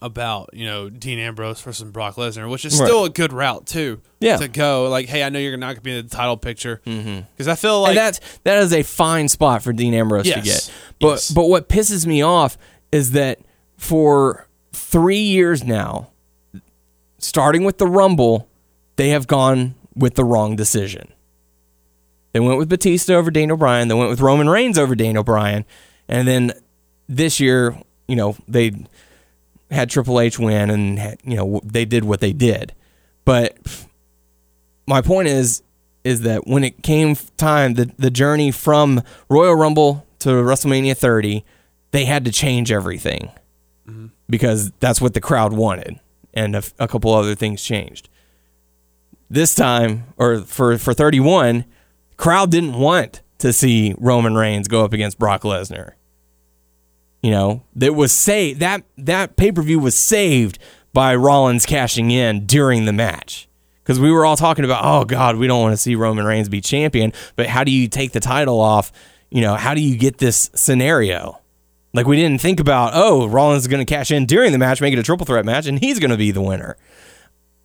About you know Dean Ambrose versus Brock Lesnar, which is still a good route too. Yeah. To go like, hey, I know you're not going to be in the title picture mm-hmm. because I feel like and that's that is a fine spot for Dean Ambrose to get. But Yes. but what pisses me off is that for three years now, starting with the Rumble, they have gone with the wrong decision. They went with Batista over Daniel Bryan. They went with Roman Reigns over Daniel Bryan, and then this year, you know, they had Triple H win, and had, you know they did what they did. But my point is is that when it came time the the journey from Royal Rumble to WrestleMania 30, they had to change everything mm-hmm. because that's what the crowd wanted, and a couple other things changed. This time, or for for 31, crowd didn't want to see Roman Reigns go up against Brock Lesnar. You know, that was saved that that pay per view was saved by Rollins cashing in during the match because we were all talking about, oh God, we don't want to see Roman Reigns be champion, but how do you take the title off? You know, how do you get this scenario? Like we didn't think about, oh, Rollins is going to cash in during the match, make it a triple threat match, and he's going to be the winner.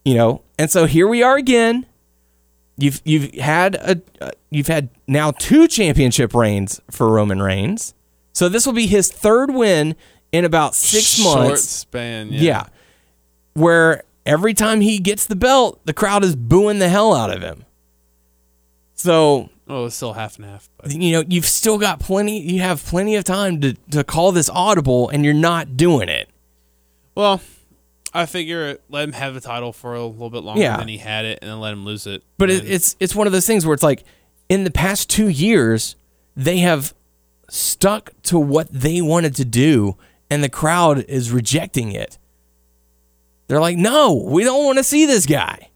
You know, and so here we are again. You've you've had a uh, you've had now two championship reigns for Roman Reigns. So this will be his third win in about six short months. span. Yeah. Yeah. Where every time he gets the belt, the crowd is booing the hell out of him. So, Oh, it's still half and half. But you know, you've still got plenty you have plenty of time to, to call this audible and you're not doing it. well, I figure let him have the title for a little bit longer Yeah. than he had it, and then let him lose it. But it, it's it's one of those things where it's like in the past 2 years they have stuck to what they wanted to do and the crowd is rejecting it. They're like, "No, we don't want to see this guy."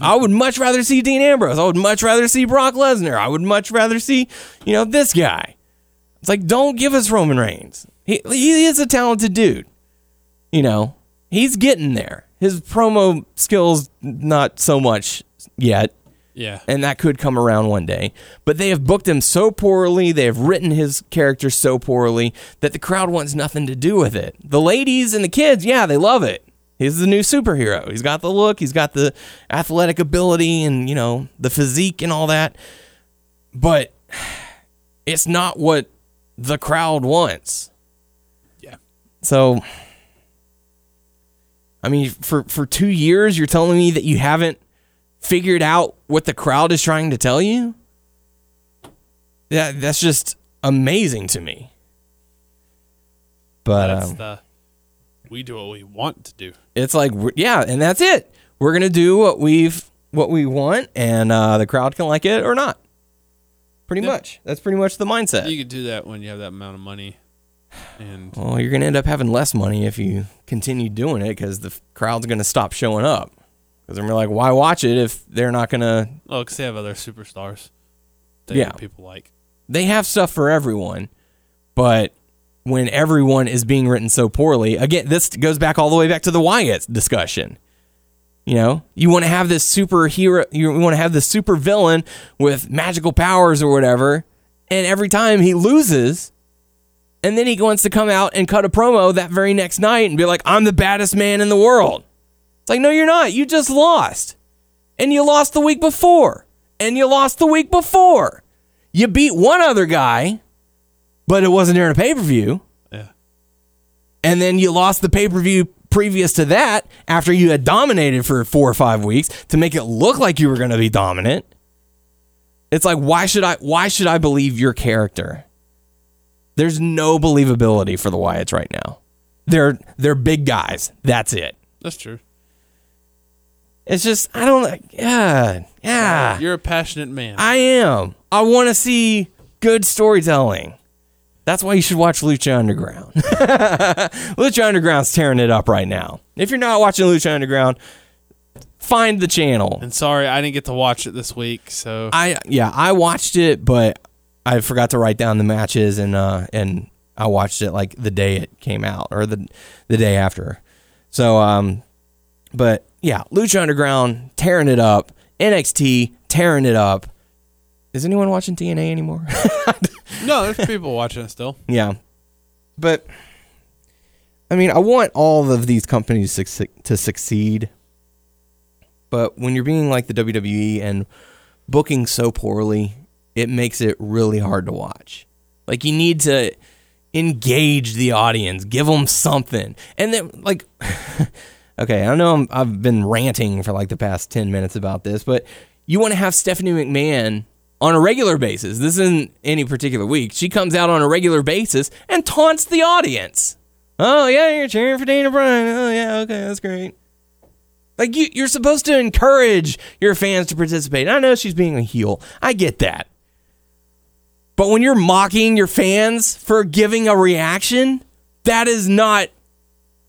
I would much rather see Dean Ambrose. I would much rather see Brock Lesnar. I would much rather see, you know, this guy. It's like, don't give us Roman Reigns. He he is a talented dude. You know, he's getting there. His promo skills not so much yet, yeah. and that could come around one day. But they have booked him so poorly, they have written his character so poorly that the crowd wants nothing to do with it. The ladies and the kids, yeah, they love it. He's the new superhero. He's got the look, he's got the athletic ability and, you know, the physique and all that. But it's not what the crowd wants. Yeah. So I mean, for for 2 years you're telling me that you haven't figured out what the crowd is trying to tell you? Yeah, that's just amazing to me. But That's um, the we do what we want to do. it's like yeah, and that's it. We're gonna do what we've what we want, and uh, the crowd can like it or not. Pretty Yeah. much. That's pretty much the mindset. You could do that when you have that amount of money, and well, you're gonna end up having less money if you continue doing it because the crowd's gonna stop showing up. Because they're like, why watch it if they're not gonna? oh, because they have other superstars. That Yeah. people like. They have stuff for everyone, but when everyone is being written so poorly, again, this goes back all the way back to the Wyatt discussion. You know, you want to have this superhero, you want to have this super villain with magical powers or whatever, and every time he loses, and then he wants to come out and cut a promo that very next night and be like, "I'm the baddest man in the world." It's like, no, you're not. You just lost, and you lost the week before, and you lost the week before. You beat one other guy, but it wasn't during a pay per view Yeah. and then you lost the pay per view previous to that after you had dominated for four or five weeks to make it look like you were going to be dominant. It's like why should I why should I believe your character? There's no believability for the Wyatts right now. They're they're big guys. That's it. That's true. It's just I don't like yeah yeah. You're a passionate man. I am. I want to see good storytelling. That's why you should watch Lucha Underground. *laughs* Lucha Underground's tearing it up right now. If you're not watching Lucha Underground, find the channel. and sorry, I didn't get to watch it this week. So I yeah, I watched it, but I forgot to write down the matches and uh and I watched it like the day it came out or the the day after. So um but yeah, Lucha Underground tearing it up, NXT tearing it up. Is anyone watching TNA anymore? *laughs* no, there's people watching it still. Yeah. But I mean, I want all of these companies to succeed. But when you're being like the WWE and booking so poorly, it makes it really hard to watch. Like you need to engage the audience, give them something. And then like *laughs* okay, I know I'm, I've been ranting for like the past 10 minutes about this, but you want to have Stephanie McMahon on a regular basis. This isn't any particular week. She comes out on a regular basis and taunts the audience. Oh, yeah, you're cheering for Daniel Bryan. Oh, yeah, okay, that's great. Like, you, you're supposed to encourage your fans to participate. I know she's being a heel. I get that. But when you're mocking your fans for giving a reaction, that is not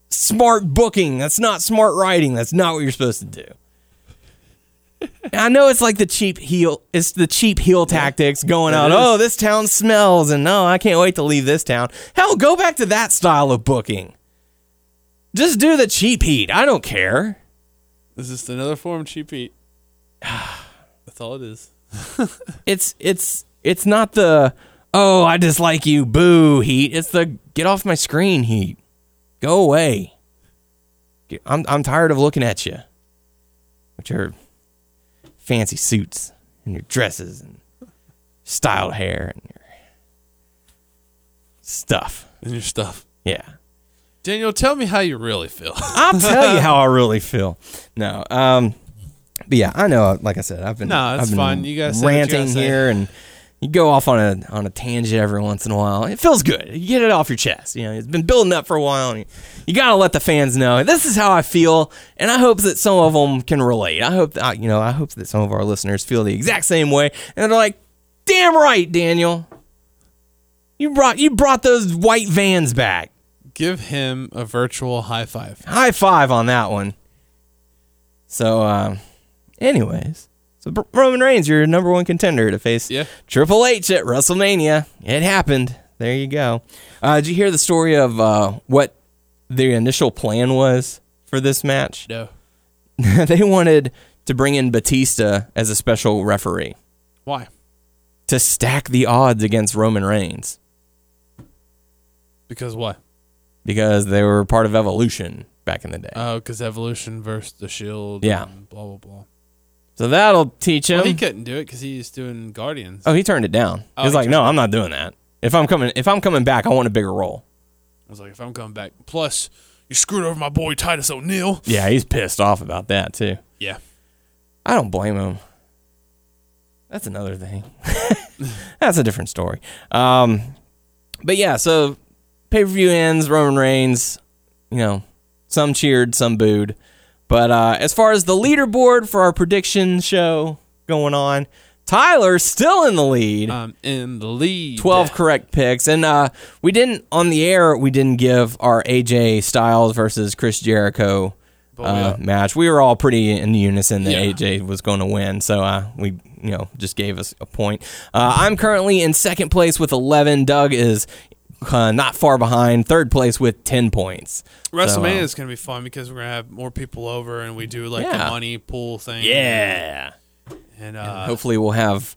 smart booking. That's not smart writing. That's not what you're supposed to do. I know it's like the cheap heel. It's the cheap heel tactics going out. Oh, this town smells, and no, I can't wait to leave this town. Hell, go back to that style of booking. Just do the cheap heat. I don't care. This is another form of cheap heat. *sighs* That's all it is. *laughs* It's it's it's not the oh I dislike you boo heat. It's the get off my screen heat. Go away. I'm I'm tired of looking at you. With your fancy suits and your dresses and styled hair and your stuff. And your stuff. Yeah. Daniel, tell me how you really feel. *laughs* I'll tell you how I *laughs* really feel. No, um, but yeah, I know. Like I said, I've been. No, it's I've been fine. You say what you ranting here, and you go off on a on a tangent every once in a while. It feels good. You get it off your chest. You know, it's been building up for a while, and you, you gotta let the fans know this is how I feel, and I hope that some of them can relate. I hope that you know. I hope that some of our listeners feel the exact same way, and they're like, "Damn right, Daniel." You brought you brought those white vans back. Give him a virtual high five. high five on that one. So, um, anyways, Roman Reigns, your number one contender to face Yeah. Triple H at WrestleMania. It happened. There you go. Uh, did you hear the story of uh, what the initial plan was for this match? No. *laughs* they wanted to bring in Batista as a special referee Why? to stack the odds against Roman Reigns Because what? because they were part of Evolution back in the day. Oh, because Evolution versus the Shield. Yeah. and Blah blah blah. So that'll teach him. Well, he couldn't do it because he's doing Guardians. Oh, he turned it down. Oh, he was he like, "No, I'm not doing that. If I'm coming, if I'm coming back, I want a bigger role." I was like, if I'm coming back, plus you screwed over my boy Titus O'Neil. Yeah, he's pissed off about that too. Yeah. I don't blame him. that's another thing. *laughs* that's a different story. Um, but yeah, so pay per view ends. Roman Reigns, you know, some cheered, some booed. But uh, as far as the leaderboard for our prediction show going on, Tyler's still in the lead. I'm in the lead. 12 correct picks. And uh, we didn't, on the air, we didn't give our AJ Styles versus Chris Jericho uh, yeah. match. We were all pretty in unison that Yeah. AJ was going to win. So uh, we, you know, just gave us a point. Uh, I'm currently in second place with 11. Doug is uh, not far behind, third place with 10 points. WrestleMania So, uh, is going to be fun because we're going to have more people over and we do like Yeah. a money pool thing. yeah. And, uh, Hopefully, we'll have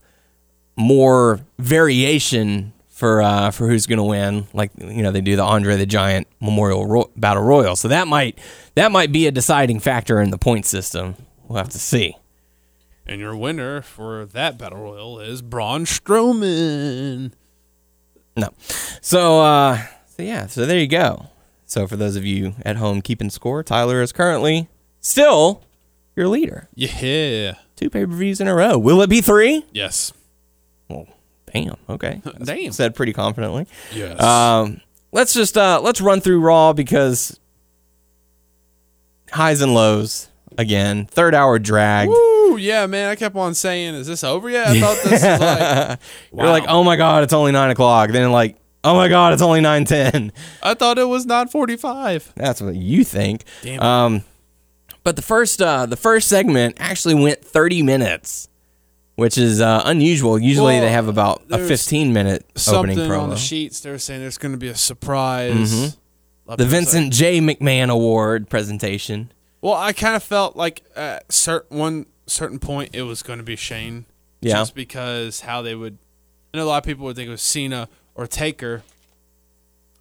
more variation for uh, for who's going to win. Like you know, they do the Andre the Giant Memorial Ro- Battle Royal, so that might that might be a deciding factor in the point system. We'll have to see. and your winner for that battle royal is Braun Strowman. No, so uh, so yeah, so there you go. So for those of you at home keeping score, Tyler is currently still your leader. Yeah. Two pay per views in a row. Will it be three? Yes. Well, damn. Okay, *laughs* Damn. said pretty confidently. Yes. Um, let's just uh, let's run through Raw because highs and lows again. Third hour drag. Woo, yeah, man. I kept on saying, "Is this over yet?" I thought this was like. *laughs* You're like, oh my god, it's only nine o'clock. Then like, oh my god, it's only nine nine ten. I thought it was not forty-five. That's what you think. Damn. Um, but the first uh, the first segment actually went thirty minutes, which is uh, unusual. Usually Well, they have about a fifteen minute opening Something promo. on the sheets. They're saying there's going to be a surprise. Love the to say- Vincent J. McMahon Award presentation. Well, I kind of felt like at certain one certain point it was going to be Shane. Yeah. Just because how they would, I know a lot of people would think it was Cena or Taker,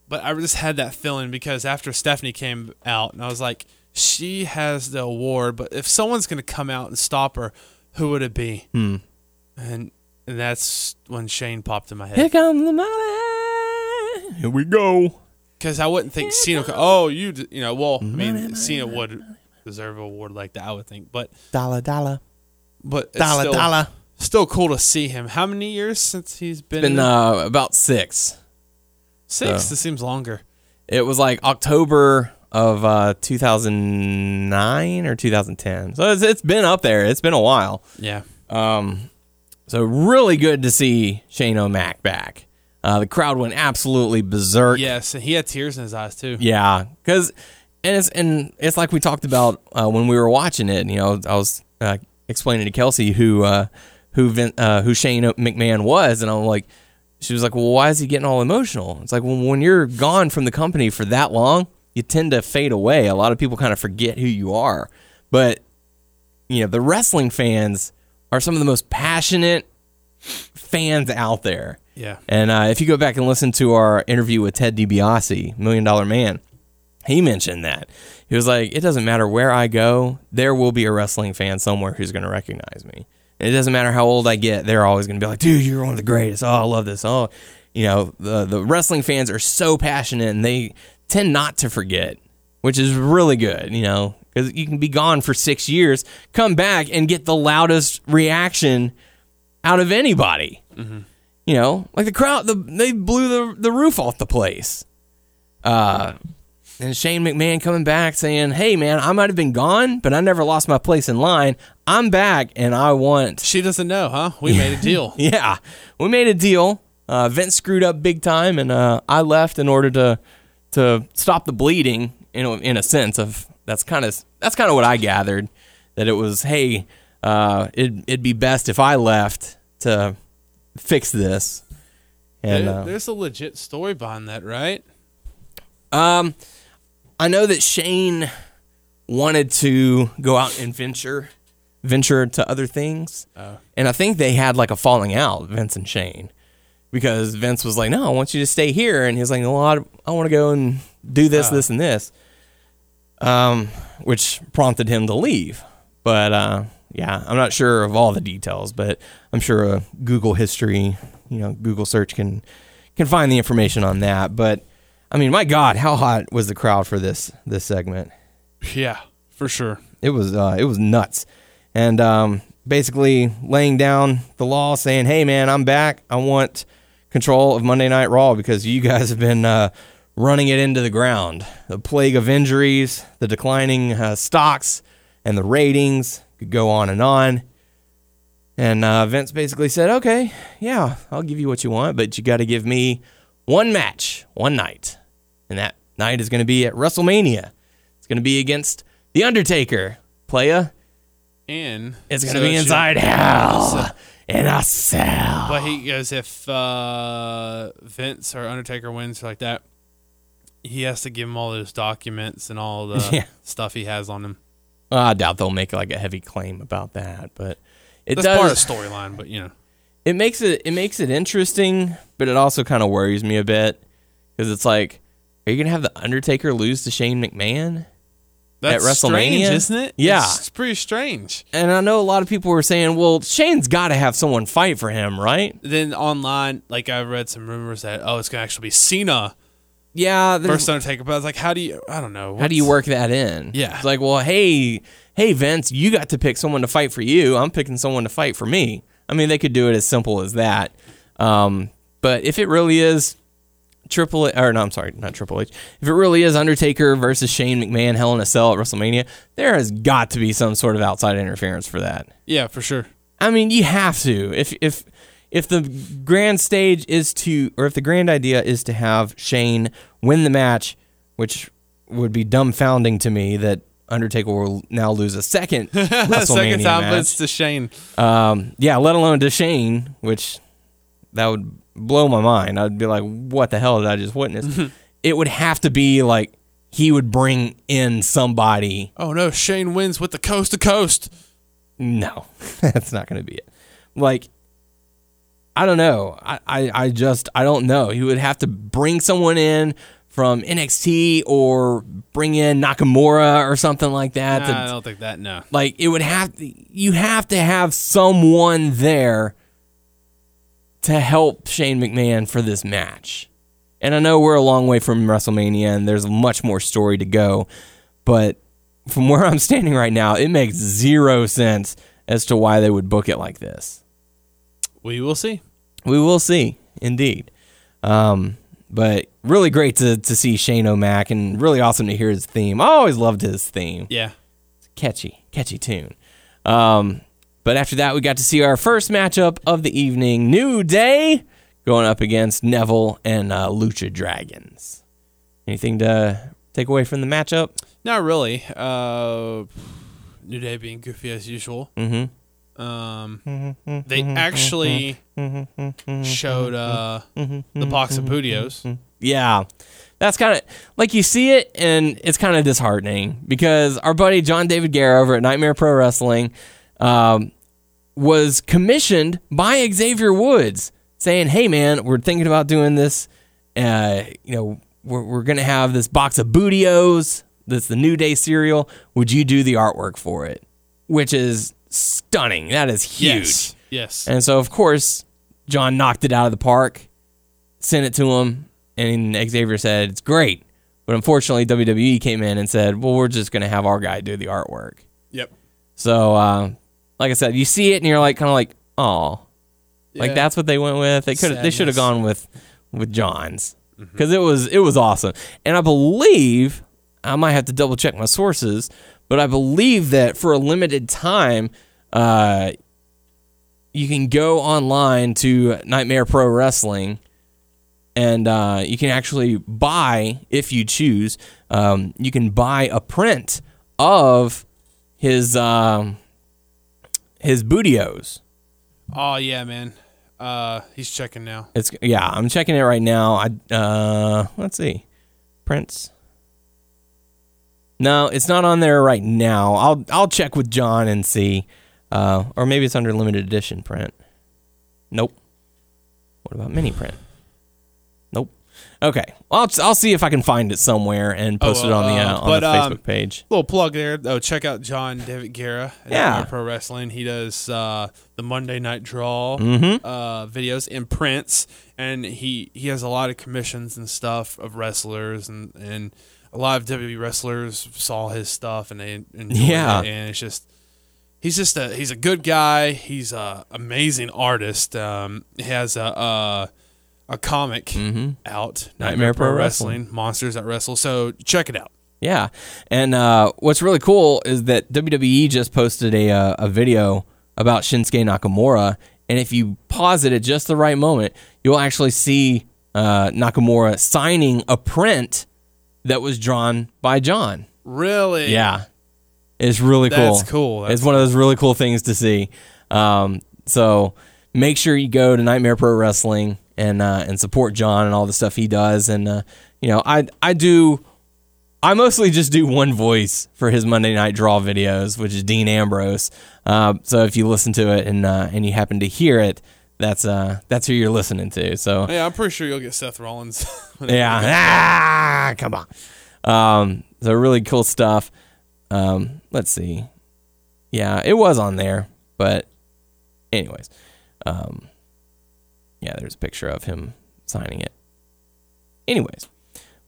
but I just had that feeling because after Stephanie came out and I was like, she has the award, but if someone's going to come out and stop her, who would it be? Hmm. And and that's when Shane popped in my head. Here comes the money. Here we go. because I wouldn't think Cena. Could, oh, you you know, well, I mean, Cena would deserve an award like that, I would think, but Dollar, dollar, but it's dollar, still, dollar. Still cool to see him. How many years since he's been? Been in? uh, about six. Six. so- This seems longer. It was like October of uh, 2009 or 2010. So it's, it's been up there. It's been a while. Yeah. Um, so really good to see Shane O'Mac back. Uh, the crowd went absolutely berserk. Yes, and he had tears in his eyes too. Yeah, because and it's and it's like we talked about uh, when we were watching it. You know, I was uh, explaining to Kelsey who uh, who Vin, uh, who Shane McMahon was, and I'm like, she was like, well, why is he getting all emotional? It's like, well, when you're gone from the company for that long, you tend to fade away. A lot of people kind of forget who you are, but you know, the wrestling fans are some of the most passionate fans out there. Yeah. And uh, if you go back and listen to our interview with Ted DiBiase, Million Dollar Man, he mentioned that. He was like, it doesn't matter where I go, there will be a wrestling fan somewhere who's going to recognize me. And it doesn't matter how old I get, they're always going to be like, dude, you're one of the greatest. Oh, I love this. Oh, you know, the, the wrestling fans are so passionate and they tend not to forget, which is really good, you know, because you can be gone for six years, come back and get the loudest reaction out of anybody. You know, like the crowd, the, they blew the the roof off the place. Uh, and Shane McMahon coming back saying, "Hey, man, I might have been gone, but I never lost my place in line. I'm back, and I want." She doesn't know, huh? We made a *laughs* deal. Yeah, we made a deal. Uh, Vince screwed up big time, and uh, I left in order to to stop the bleeding. In a, in a sense of that's kind of that's kind of what I gathered that it was. Hey, uh, it it'd be best if I left to fix this. And There- uh, there's a legit story behind that, right? um, I know that Shane wanted to go out and venture venture to other things, and I think they had like a falling out, Vince and Shane, because Vince was like, "No, I want you to stay here," and he was like, "No, I, I want to go and do this, this, and this," um, which prompted him to leave. But uh, yeah, I'm not sure of all the details, but I'm sure a Google history, you know, Google search can can find the information on that. But I mean, my God, how hot was the crowd for this this segment? Yeah, for sure. It was uh, it was nuts, and um, basically laying down the law, saying, "Hey, man, I'm back. I want control of Monday Night Raw because you guys have been uh, running it into the ground. The plague of injuries, the declining uh, stocks, and the ratings could go on and on." And uh, Vince basically said, "Okay, yeah, I'll give you what you want, but you got to give me one match, one night, and that night is going to be at WrestleMania. It's going to be against the Undertaker, playa." And It's gonna so be should- inside hell in a cell. But he goes if uh, Vince or Undertaker wins like that, he has to give him all those documents and all the *laughs* Yeah. stuff he has on him. Well, I doubt they'll make like a heavy claim about that, but it That's part of does. the storyline, but you know. it makes it it makes it interesting, but it also kind of worries me a bit because it's like, are you gonna have the Undertaker lose to Shane McMahon? That's WrestleMania? strange, isn't it? Yeah. It's, it's pretty strange. And I know a lot of people were saying, well, Shane's got to have someone fight for him, right? Then online, like I read some rumors that oh, it's gonna actually be Cena Yeah. versus Undertaker. But I was like, how do you? I don't know. How do you work that in? Yeah. It's like, well, hey, hey, Vince, you got to pick someone to fight for you. I'm picking someone to fight for me. I mean, they could do it as simple as that. Um, but if it really is Triple H, or no, I'm sorry, not Triple H. If it really is Undertaker versus Shane McMahon, Hell in a Cell at WrestleMania, there has got to be some sort of outside interference for that. Yeah, for sure. I mean, you have to. If if if the grand stage is to, or if the grand idea is to have Shane win the match, which would be dumbfounding to me that Undertaker will now lose a second *laughs* WrestleMania Second time, match. to Shane. Um, yeah, let alone to Shane, which that would blow my mind. I'd be like, what the hell did I just witness? *laughs* it would have to be like he would bring in somebody Oh no, Shane wins with the coast to coast. No, *laughs* that's not going to be it. Like, I don't know. I, I, I just, I don't know. He would have to bring someone in from NXT or bring in Nakamura or something like that. to- I don't think that. No. like, it would have you have to have someone there to help Shane McMahon for this match. And I know we're a long way from WrestleMania and there's much more story to go, but from where I'm standing right now, it makes zero sense as to why they would book it like this. We will see. We will see, indeed. Um, but really great to, to see Shane O'Mac and really awesome to hear his theme. I always loved his theme Yeah. It's catchy, catchy tune. Um, but after that, we got to see our first matchup of the evening: New Day going up against Neville and uh, Lucha Dragons. Anything to take away from the matchup? Not really. Uh, New Day being goofy as usual. Mm-hmm. Um, they actually showed uh, the box of Booty-O's. Yeah, that's kind of like you see it, and it's kind of disheartening because our buddy John David Guerra over at Nightmare Pro Wrestling um, was commissioned by Xavier Woods, saying, "Hey, man, we're thinking about doing this. Uh, you know, we're we're gonna have this box of Booty-O's. That's the New Day cereal. Would you do the artwork for it?" Which is stunning. That is huge. Yes. Yes. And so, of course, John knocked it out of the park, sent it to him, and Xavier said, It's great. But unfortunately, WWE came in and said, Well, we're just going to have our guy do the artwork. Yep. So, uh, like I said, you see it and you're like, kind of like, Oh, like that's what they went with. They could they should have gone with with John's because it was it was awesome. And I believe I might have to double check my sources, but I believe that for a limited time, uh, you can go online to Nightmare Pro Wrestling. And uh, you can actually buy, if you choose, um, you can buy a print of his um, his Booty-O's. Oh yeah, man. Uh, he's checking now. It's yeah, I'm checking it right now. I uh let's see. Prince. No, it's not on there right now. I'll I'll check with John and see. Uh or maybe it's under limited edition print. Nope. What about mini print? Nope. Okay. Well, I'll, I'll see if I can find it somewhere and post it on the uh, uh, on but, the um, Facebook page. Little plug there. Oh, check out John David Guerra. at Yeah. Pro Wrestling. He does uh, the Monday Night Draw Mm-hmm. uh, videos in prints, and he he has a lot of commissions and stuff of wrestlers, and and a lot of WWE wrestlers saw his stuff and they Yeah. it, and it's just he's just a he's a good guy. He's a amazing artist. Um, he has a a, a comic out, Nightmare Pro Wrestling. Monsters That Wrestle. So check it out. Yeah, and uh, what's really cool is that WWE just posted a uh, a video about Shinsuke Nakamura, and if you pause it at just the right moment, you'll actually see uh, Nakamura signing a print that was drawn by John. Really? Yeah, it's really cool. That's cool. That's it's one of those really cool things to see. Um, so make sure you go to Nightmare Pro Wrestling and uh, and support John and all the stuff he does. And uh, you know, I I do. I mostly just do one voice for his Monday Night Draw videos, which is Dean Ambrose. Uh, so if you listen to it and uh, and you happen to hear it, that's uh that's who you're listening to. So Yeah, I'm pretty sure you'll get Seth Rollins. *laughs* yeah. Ah, come on. Um, so really cool stuff. Um, let's see. Yeah, it was on there, but anyways, um, yeah, there's a picture of him signing it. Anyways,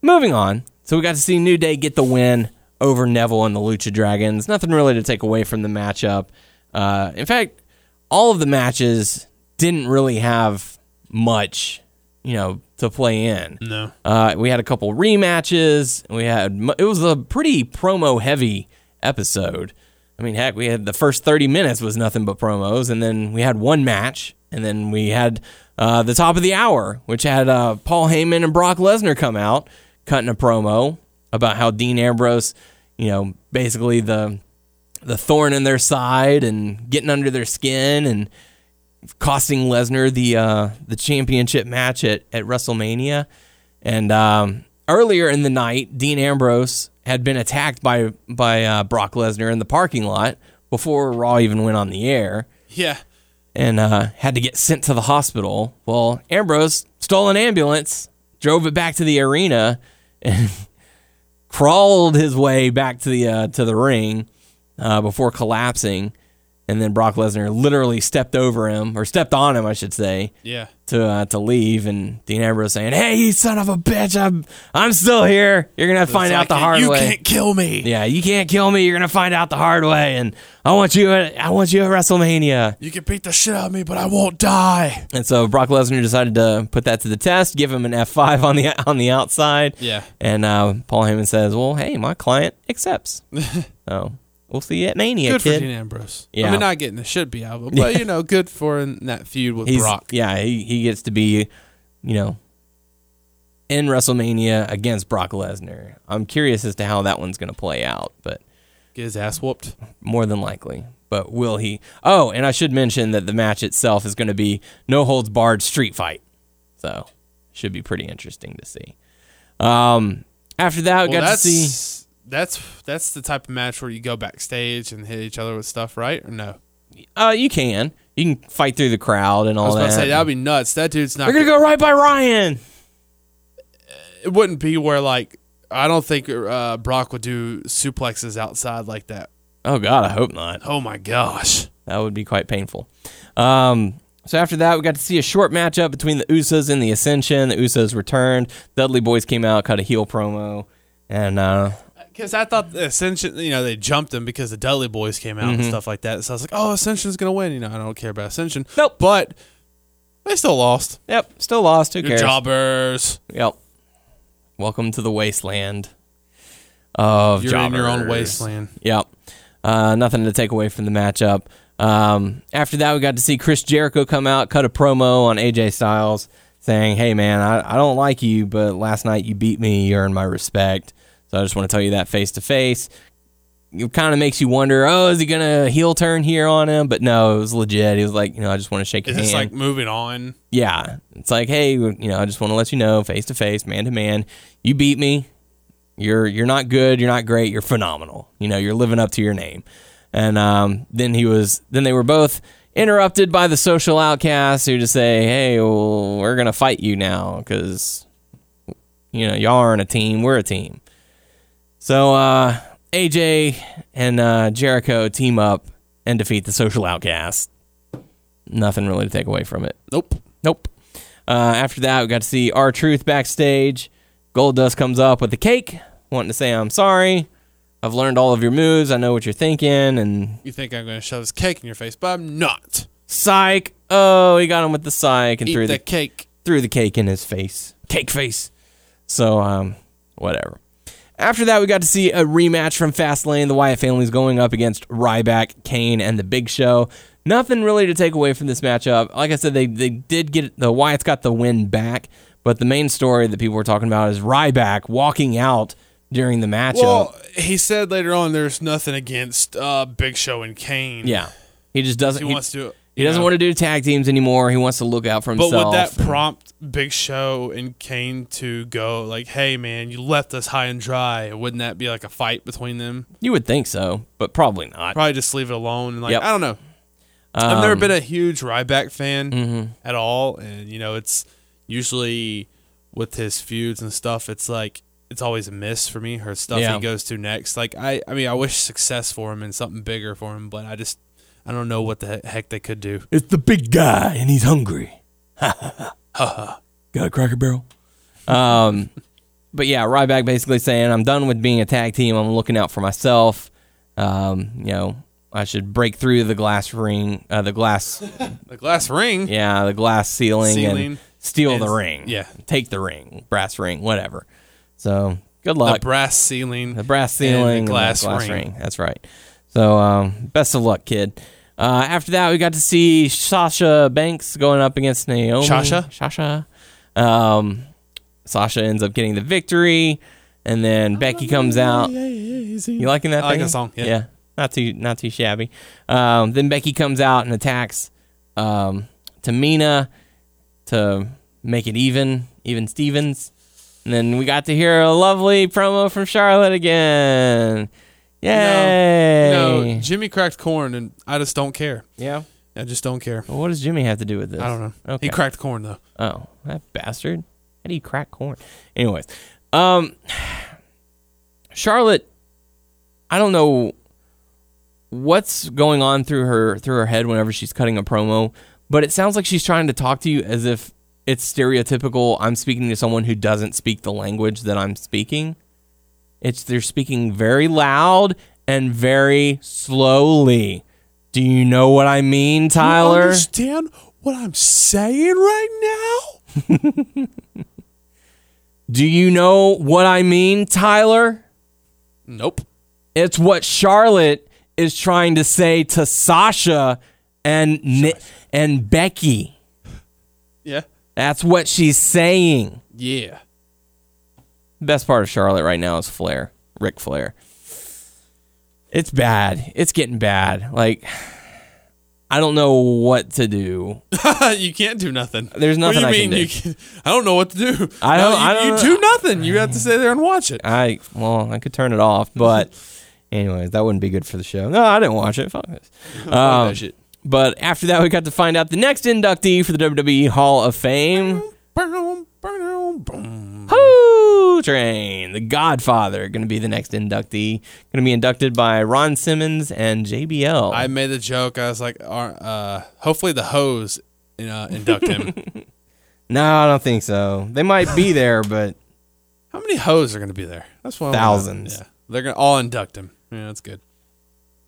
moving on. So we got to see New Day get the win over Neville and the Lucha Dragons. Nothing really to take away from the matchup. Uh, in fact, all of the matches didn't really have much, you know, to play in. no. Uh, we had a couple rematches. We had it was a pretty promo heavy episode. I mean, heck, we had the first thirty minutes was nothing but promos, and then we had one match, and then we had uh, the top of the hour, which had uh, Paul Heyman and Brock Lesnar come out cutting a promo about how Dean Ambrose, you know, basically the the thorn in their side and getting under their skin and costing Lesnar the uh, the championship match at, at WrestleMania. And um, earlier in the night, Dean Ambrose had been attacked by by uh, Brock Lesnar in the parking lot before Raw even went on the air, Yeah. And uh, had to get sent to the hospital. Well, Ambrose stole an ambulance, drove it back to the arena, *laughs* and crawled his way back to the uh, to the ring uh, before collapsing. And then Brock Lesnar literally stepped over him, or stepped on him, I should say, Yeah. to uh, to leave. And Dean Ambrose saying, "Hey, you son of a bitch! I'm I'm still here. You're gonna find It's out like, the hard you way. You can't kill me. Yeah, you can't kill me. You're gonna find out the hard way. And I want you. At, I want you at WrestleMania." You can beat the shit out of me, but I won't die. And so Brock Lesnar decided to put that to the test, give him an F5 *laughs* on the on the outside. Yeah. And uh, Paul Heyman says, "Well, hey, my client accepts. *laughs* so we'll see you at Mania, Good kid." for Dean Ambrose. Yeah. I mean, not getting the should be him, but you *laughs* know, good for in that feud with He's Brock. yeah, he, he gets to be, you know, in WrestleMania against Brock Lesnar. I'm curious as to how that one's going to play out, but Get his ass whooped. more than likely. But will he? Oh, and I should mention that the match itself is going to be no holds barred street fight, so should be pretty interesting to see. Um, after that, we Well, got to see. That's that's the type of match where you go backstage and hit each other with stuff, right? Or no? Uh, you can you can fight through the crowd and I all was about that. to say that'd be nuts. That dude's not. We're gonna go right by Ryan. It wouldn't be where like I don't think uh, Brock would do suplexes outside like that. Oh God, I hope not. Oh my gosh. That would be quite painful. Um, so after that, we got to see a short matchup between the Usos and the Ascension. The Usos returned. Dudley Boys came out, cut a heel promo, and uh, Because I thought the Ascension, you know, they jumped him because the Dudley Boys came out and stuff like that. So I was like, oh, Ascension's gonna win. You know, I don't care about Ascension. Nope. But they still lost. yep, still lost. Who Your cares? jobbers. Yep. Welcome to the wasteland of You're in your own wasteland. Yep. Uh, nothing to take away from the matchup. Um, after that, we got to see Chris Jericho come out, cut a promo on AJ Styles, saying, "Hey, man, I, I don't like you, but last night you beat me. You earned my respect. So I just want to tell you that face to face." It kind of makes you wonder, oh, is he gonna heel turn here on him? But no, it was legit. He was like, you know, I just want to shake Is your this hand. like moving on? Yeah. It's like, hey, you know, I just want to let you know, face to face, man to man, you beat me. You're you're not good, you're not great, you're phenomenal. You know, you're living up to your name. And um, then he was then they were both interrupted by the social outcasts who just say, "Hey, well, we're going to fight you now cuz you know, y'all aren't a team, we're a team." So uh AJ and uh, Jericho team up and defeat the social outcasts. Nothing really to take away from it. Nope. Nope. Uh, after that, we got to see R Truth backstage. Goldust comes up with the cake, wanting to say I'm sorry. I've learned all of your moves. I know what you're thinking. And You think I'm going to shove this cake in your face, but I'm not. psych. Oh, he got him with the psych and Eat threw the the cake. threw the cake in his face. Cake face. So, um, whatever. After that, we got to see a rematch from Fastlane. The Wyatt family's going up against Ryback, Kane, and The Big Show. Nothing really to take away from this matchup. Like I said, they, they did get the Wyatt's got the win back, but the main story that people were talking about is Ryback walking out during the matchup. Well, he said later on there's nothing against uh, Big Show and Kane. yeah, he just doesn't. He He, wants to. He doesn't want to do tag teams anymore. He wants to look out for himself. But would that and- prompt Big Show and Kane to go like, "Hey, man, you left us high and dry"? Wouldn't that be like a fight between them? you would think so, but probably not. Probably just leave it alone. And like, Yep. I don't know. I've never Um, been a huge Ryback fan mhm. at all, and you know, it's usually with his feuds and stuff. It's like it's always a miss for me. Her stuff Yeah. he goes to next. Like I, I mean, I wish success for him and something bigger for him, but I just, I don't know what the heck they could do. It's the big guy, and he's hungry. Ha *laughs* ha. Got a Cracker Barrel? Um, but yeah, Ryback basically saying, "I'm done with being a tag team. I'm looking out for myself. Um, you know, I should break through the glass ring, uh, the glass, *laughs* The glass ring. yeah, the glass ceiling, Ceiling. and steal the ring. yeah. take the ring, brass ring, whatever. So good luck. The brass ceiling. The brass and the ceiling, and the glass glass ring. ring. That's right. So um, best of luck, kid. Uh, after that, we got to see Sasha Banks going up against Naomi. Sasha? Sasha. Um, Sasha ends up getting the victory, and then Becky comes out. You liking that? I like that song, yeah. not too not too shabby. Um, then Becky comes out and attacks um, Tamina to make it even, even Stevens. And then we got to hear a lovely promo from Charlotte again. Yay! No, Jimmy cracked corn, and I just don't care. yeah. I just don't care. Well, what does Jimmy have to do with this? I don't know. Okay. He cracked corn though. Oh, that bastard. How do you crack corn? Anyways, um, Charlotte, I don't know what's going on through her through her head whenever she's cutting a promo, but it sounds like she's trying to talk to you as if it's stereotypical. I'm speaking to someone who doesn't speak the language that I'm speaking. It's they're speaking very loud and very slowly. Do you know what I mean, Tyler? Do you understand what I'm saying right now? *laughs* Do you know what I mean, Tyler? Nope. It's what Charlotte is trying to say to Sasha and Ni- and Becky. Yeah. That's what she's saying. Yeah. Best part of Charlotte right now is Flair, Ric Flair. It's bad. It's getting bad. Like I don't know what to do. *laughs* you can't do nothing. There's nothing what do I you can do. You can, I don't know what to do. I don't- you, I don't you do nothing. You have to *sighs* stay there and watch it. I well, I could turn it off, but *laughs* anyways, that wouldn't be good for the show. No, I didn't watch it. Fuck this. *laughs* Um. But after that, we got to find out the next inductee for the WWE Hall of Fame. Whoo! Train, the Godfather, going to be the next inductee. Going to be inducted by Ron Simmons and JBL. I made the joke. I was like, uh, hopefully the hose uh, induct him. *laughs* no, I don't think so. They might be there, but How many hoes are going to be there? That's one. Thousands. Yeah, they're going to all induct him. Yeah, that's good.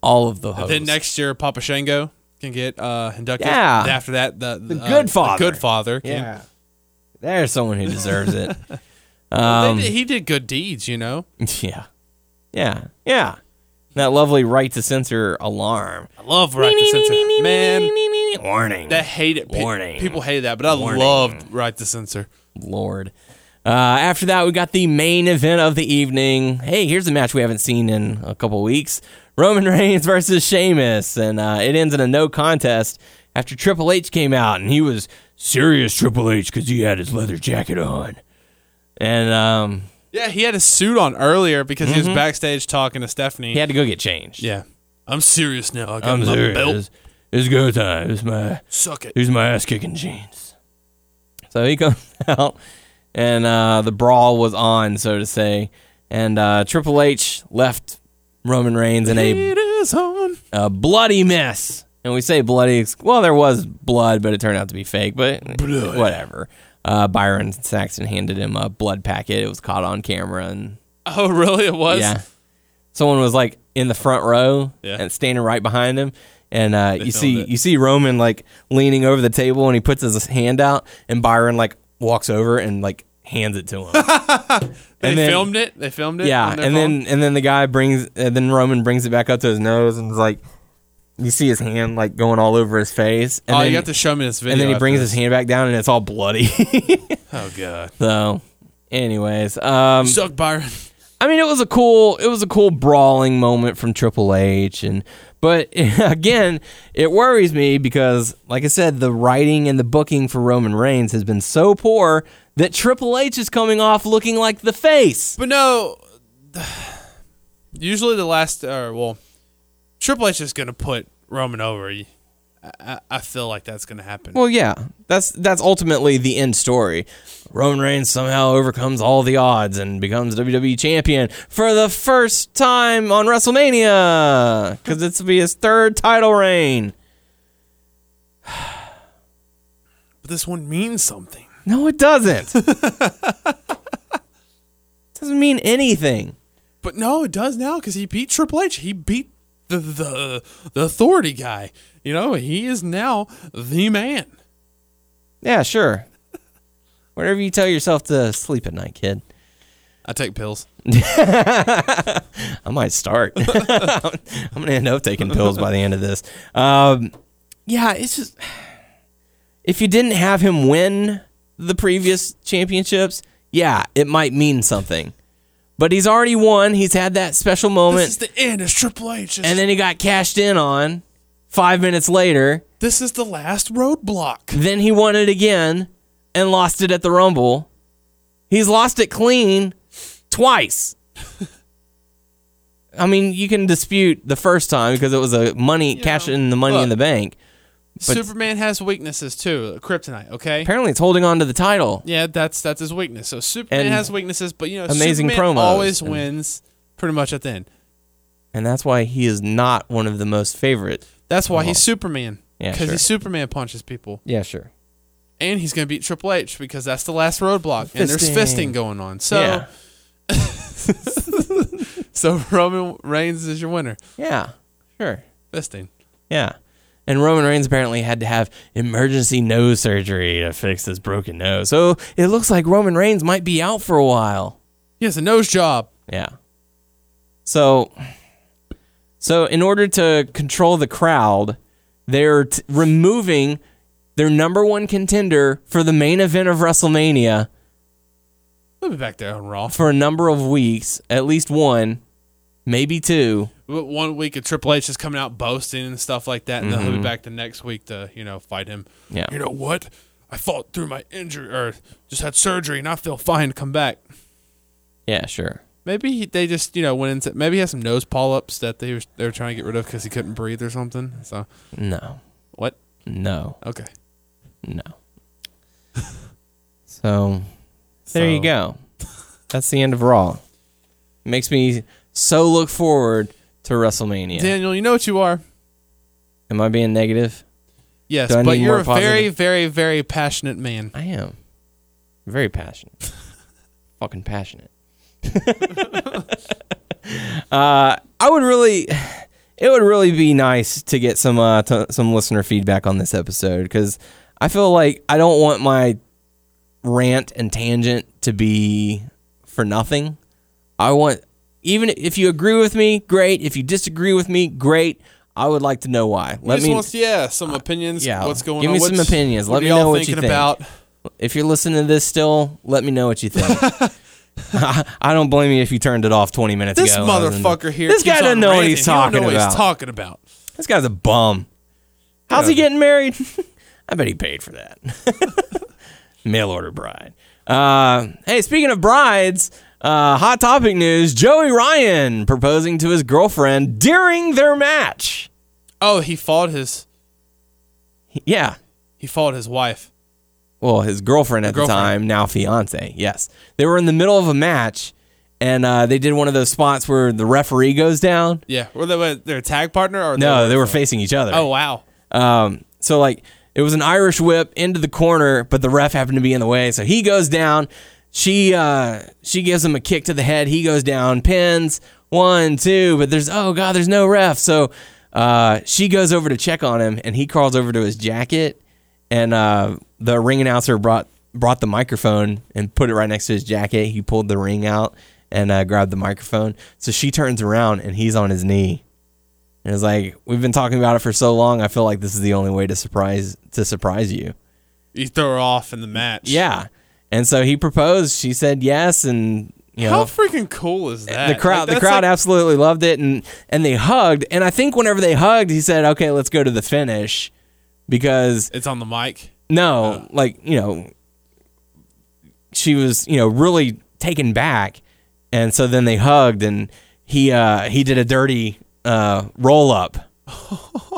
all of the hosts. Then next year, Papa Shango can get uh, inducted. Yeah. And after that, the the, uh, Good Father. the good father. Can, yeah, there's someone who deserves it. *laughs* Um, did- he did good deeds, you know. *laughs* yeah, yeah, yeah. That lovely right to censor alarm. I love right to censor. Man, warning. they hate it. Pe- Warning. People hate that, but I Warning. loved right to censor. Lord. Uh, after that, we got the main event of the evening. Hey, here's a match we haven't seen in a couple weeks Roman *laughs* Reigns versus Sheamus. And uh, it ends in a no contest after Triple H came out and he was serious Triple H because he had his leather jacket on. And um, Yeah, he had a suit on earlier because he was backstage talking to Stephanie. Mm-hmm. he had to go get changed. Yeah. I'm serious now. I got I'm my serious. belt. It's, it's go time. It's my Suck it. Here's my ass kicking jeans. So he *laughs* comes out, and uh, the brawl was on, so to say. And uh, Triple H left Roman Reigns in a, It is on. a bloody mess. And we say bloody, well, there was blood, but it turned out to be fake, but whatever. Uh, Byron Saxton handed him a blood packet. It was caught on camera, and *laughs* Oh, really? It was? yeah. someone was like in the front row Yeah. and standing right behind him. And uh, you see it. you see Roman like leaning over the table and he puts his hand out and Byron like walks over and like hands it to him. *laughs* They And then- filmed it. They filmed it. yeah, and phone? then and then the guy brings and then Roman brings it back up to his nose and is like you see his hand like going all over his face. And oh, then, you have to show me this video. and then he brings this. his hand back down and it's all bloody. *laughs* Oh god. so anyways, um Suck Byron. I mean, it was a cool, it was a cool brawling moment from Triple H, and but *laughs* again, it worries me because, like I said, the writing and the booking for Roman Reigns has been so poor that Triple H is coming off looking like the face. But no, *sighs* usually the last, or well, Triple H is gonna put Roman over. I, I, feel like that's gonna happen. Well, yeah, that's that's ultimately the end story. Roman Reigns somehow overcomes all the odds and becomes WWE champion for the first time on WrestleMania because it's to be his third title reign. *sighs* but this one means something. No, it doesn't. *laughs* doesn't mean anything. But no, it does now because he beat Triple H. He beat the the the authority guy. You know, he is now the man. Yeah, sure. Whatever you tell yourself to sleep at night, kid. I take pills. *laughs* I might start. *laughs* I'm gonna end up taking pills by the end of this. Um, yeah, it's just if you didn't have him win the previous championships, yeah, it might mean something. But he's already won. He's had that special moment, This is the end. It's Triple H. It's- and then he got cashed in on five minutes later. this is the last roadblock. Then he won it again and lost it at the Rumble. He's lost it clean twice. *laughs* I mean, you can dispute the first time because it was a money cash in the money in the bank. But- Superman has weaknesses too. Kryptonite. Okay. Apparently, it's holding on to the title. Yeah, that's that's his weakness. So Superman And has weaknesses, but you know, amazing Superman promos always and- wins pretty much at the end. And that's why he is not one of the most favorite. That's why he's Superman. Yeah, because sure. he Superman punches people, Yeah, sure. and he's gonna beat Triple H because that's the last roadblock, and there's Fisting. fisting going on. So, yeah. *laughs* so Roman Reigns is your winner. Yeah, sure. Fisting. Yeah. And Roman Reigns apparently had to have emergency nose surgery to fix his broken nose. So it looks like Roman Reigns might be out for a while. He has a nose job. Yeah. So so in order to control the crowd, they're t- removing their number one contender for the main event of WrestleMania We'll be back there on Raw. for a number of weeks, at least one, maybe two. One week of Triple H is coming out boasting and stuff like that, and then Mm-hmm. he'll be back the next week to you know fight him. Yeah. You know what? I fought through my injury or just had surgery, and I feel fine to come back. Yeah, sure. Maybe he, they just you know went into maybe he has some nose polyps that they were they were trying to get rid of because he couldn't breathe or something. So No. what? No. Okay. No. *laughs* So there you go. That's the end of Raw. Makes me so look forward to WrestleMania. Daniel, you know what you are. Am I being negative? Yes, Do I but need you're more a very, positive? very, very passionate man. I am. Very passionate. *laughs* Fucking passionate. *laughs* uh, I would really, it would really be nice to get some uh, t- some listener feedback on this episode because I feel like I don't want my rant and tangent to be for nothing. I want even if you agree with me, great. If you disagree with me, great. I would like to know why. He Let me wants, yeah, some opinions. yeah, what's going give on? Give me some opinions. Let me know what you think. about. if you're listening to this still, let me know what you think. *laughs* *laughs* I don't blame you if you turned it off 20 minutes This ago. when I was in the- motherfucker here. This guy doesn't know what he's He talking what about. he's talking about. This guy's a bum. How's he getting married? *laughs* I bet he paid for that. Mail order bride. Uh, hey, speaking of brides, uh, hot topic news: Joey Ryan proposing to his girlfriend during their match. Oh, he fought his Yeah, he fought his wife. well, his girlfriend at the time, now fiance. Yes, they were in the middle of a match, and uh, they did one of those spots where the referee goes down. Yeah, were they their tag partner or No, they were facing each other. Oh wow. Um, so like it was an Irish whip into the corner, but the ref happened to be in the way, so he goes down. She uh, she gives him a kick to the head. He goes down, pins. one, two, but there's oh god, there's no ref. So uh, she goes over to check on him, and he crawls over to his jacket, and uh, the ring announcer brought brought the microphone and put it right next to his jacket. He pulled the ring out and uh, grabbed the microphone. So she turns around, and he's on his knee. And it's like we've been talking about it for so long. I feel like this is the only way to surprise to surprise you. You throw her off in the match. Yeah. And so he proposed. She said yes, and you know How freaking cool is that? the crowd Like, the crowd like- absolutely loved it, and and they hugged. And I think whenever they hugged, he said, "Okay, let's go to the finish," because It's on the mic. no, like you know, she was you know really taken back, and so then they hugged, and he uh he did a dirty uh roll up.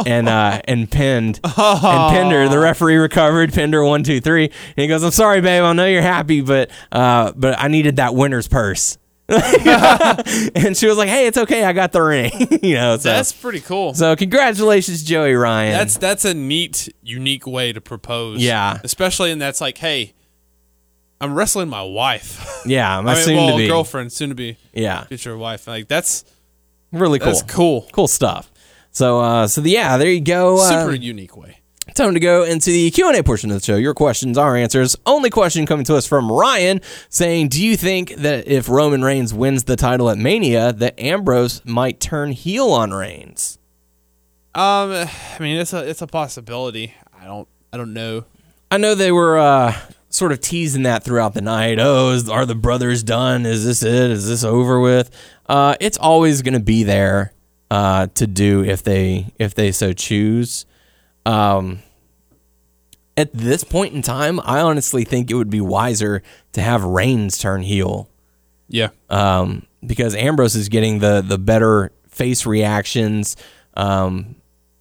And uh and pinned and pinned her. The referee recovered, pinned her one, two, three. And he goes, I'm sorry, babe, I know you're happy, but uh but I needed that winner's purse. *laughs* and she was like, Hey, it's okay, I got the ring. *laughs* you know, so That's pretty cool. so congratulations, Joey Ryan. That's that's a neat, unique way to propose. Yeah. especially in that's like, hey, I'm wrestling my wife. *laughs* yeah, my I mean, soon well, to be girlfriend, soon to be Yeah. future wife. Like that's Really cool. that's cool. Cool stuff. So uh so yeah, there you go. Uh, Super unique way. Time to go into the Q&A portion of the show. Your questions, our answers. Only question coming to us from Ryan saying, "Do you think that if Roman Reigns wins the title at Mania, that Ambrose might turn heel on Reigns?" Um, I mean, it's a it's a possibility. I don't I don't know. I know they were uh, sort of teasing that throughout the night. Oh, is, are the brothers done? Is this it? Is this over with? Uh, it's always going to be there uh, to do if they if they so choose. Um, at this point in time, I honestly think it would be wiser to have Reigns turn heel Yeah, um, because Ambrose is getting the the better face reactions. Um,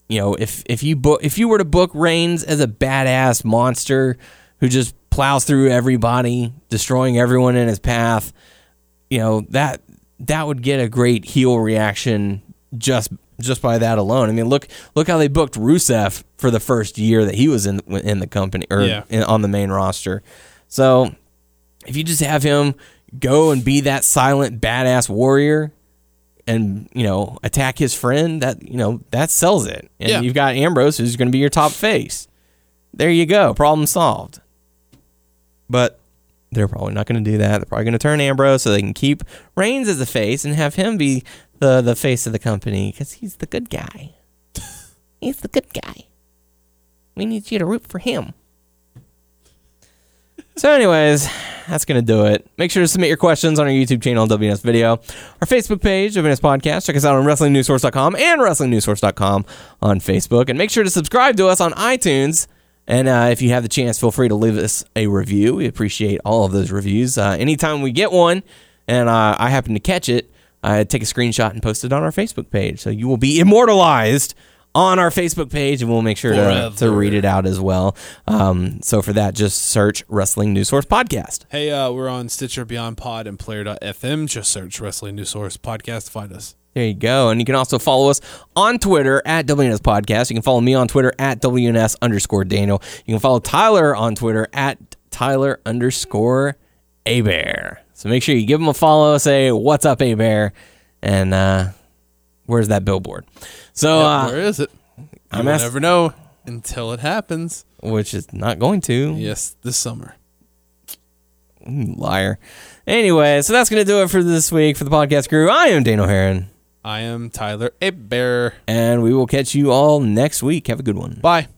you know, if if you book if you were to book Reigns as a badass monster who just plows through everybody, destroying everyone in his path, you know that that would get a great heel reaction just just by that alone. I mean, look look how they booked Rusev for the first year that he was in in the company or Yeah. in, on the main roster. So if you just have him go and be that silent badass warrior and you know attack his friend that you know that sells it and Yeah. you've got ambrose who's going to be your top face there you go problem solved but they're probably not going to do that they're probably going to turn ambrose so they can keep reigns as a face and have him be the the face of the company because he's the good guy he's the good guy we need you to root for him so, anyways, that's going to do it. Make sure to submit your questions on our YouTube channel, WNS Video, our Facebook page, WNS Podcast. Check us out on WrestlingNewsSource.com and WrestlingNewsSource.com on Facebook. And make sure to subscribe to us on iTunes. And uh, if you have the chance, feel free to leave us a review. We appreciate all of those reviews. Uh, anytime we get one and uh, I happen to catch it, I take a screenshot and post it on our Facebook page. So you will be immortalized on our Facebook page, and we'll make sure to, to read it out as well. Um, so for that, just search Wrestling News Source Podcast. Hey, uh, we're on Stitcher, Beyond Pod, and Player.fm. Just search Wrestling News Source Podcast to find us. There you go. And you can also follow us on Twitter at WNS Podcast. You can follow me on Twitter at WNS underscore Daniel. You can follow Tyler on Twitter at Tyler underscore Abear. So make sure you give them a follow, say, What's up, A Bear? And uh, where's that billboard? So, Yep, uh, where is it? You I'm will ask- never know until it happens. which is not going to. Yes, this summer. Liar. Anyway, so that's going to do it for this week for the podcast crew. I am Daniel Heron, I am Tyler A Bear. and we will catch you all next week. Have a good one. Bye.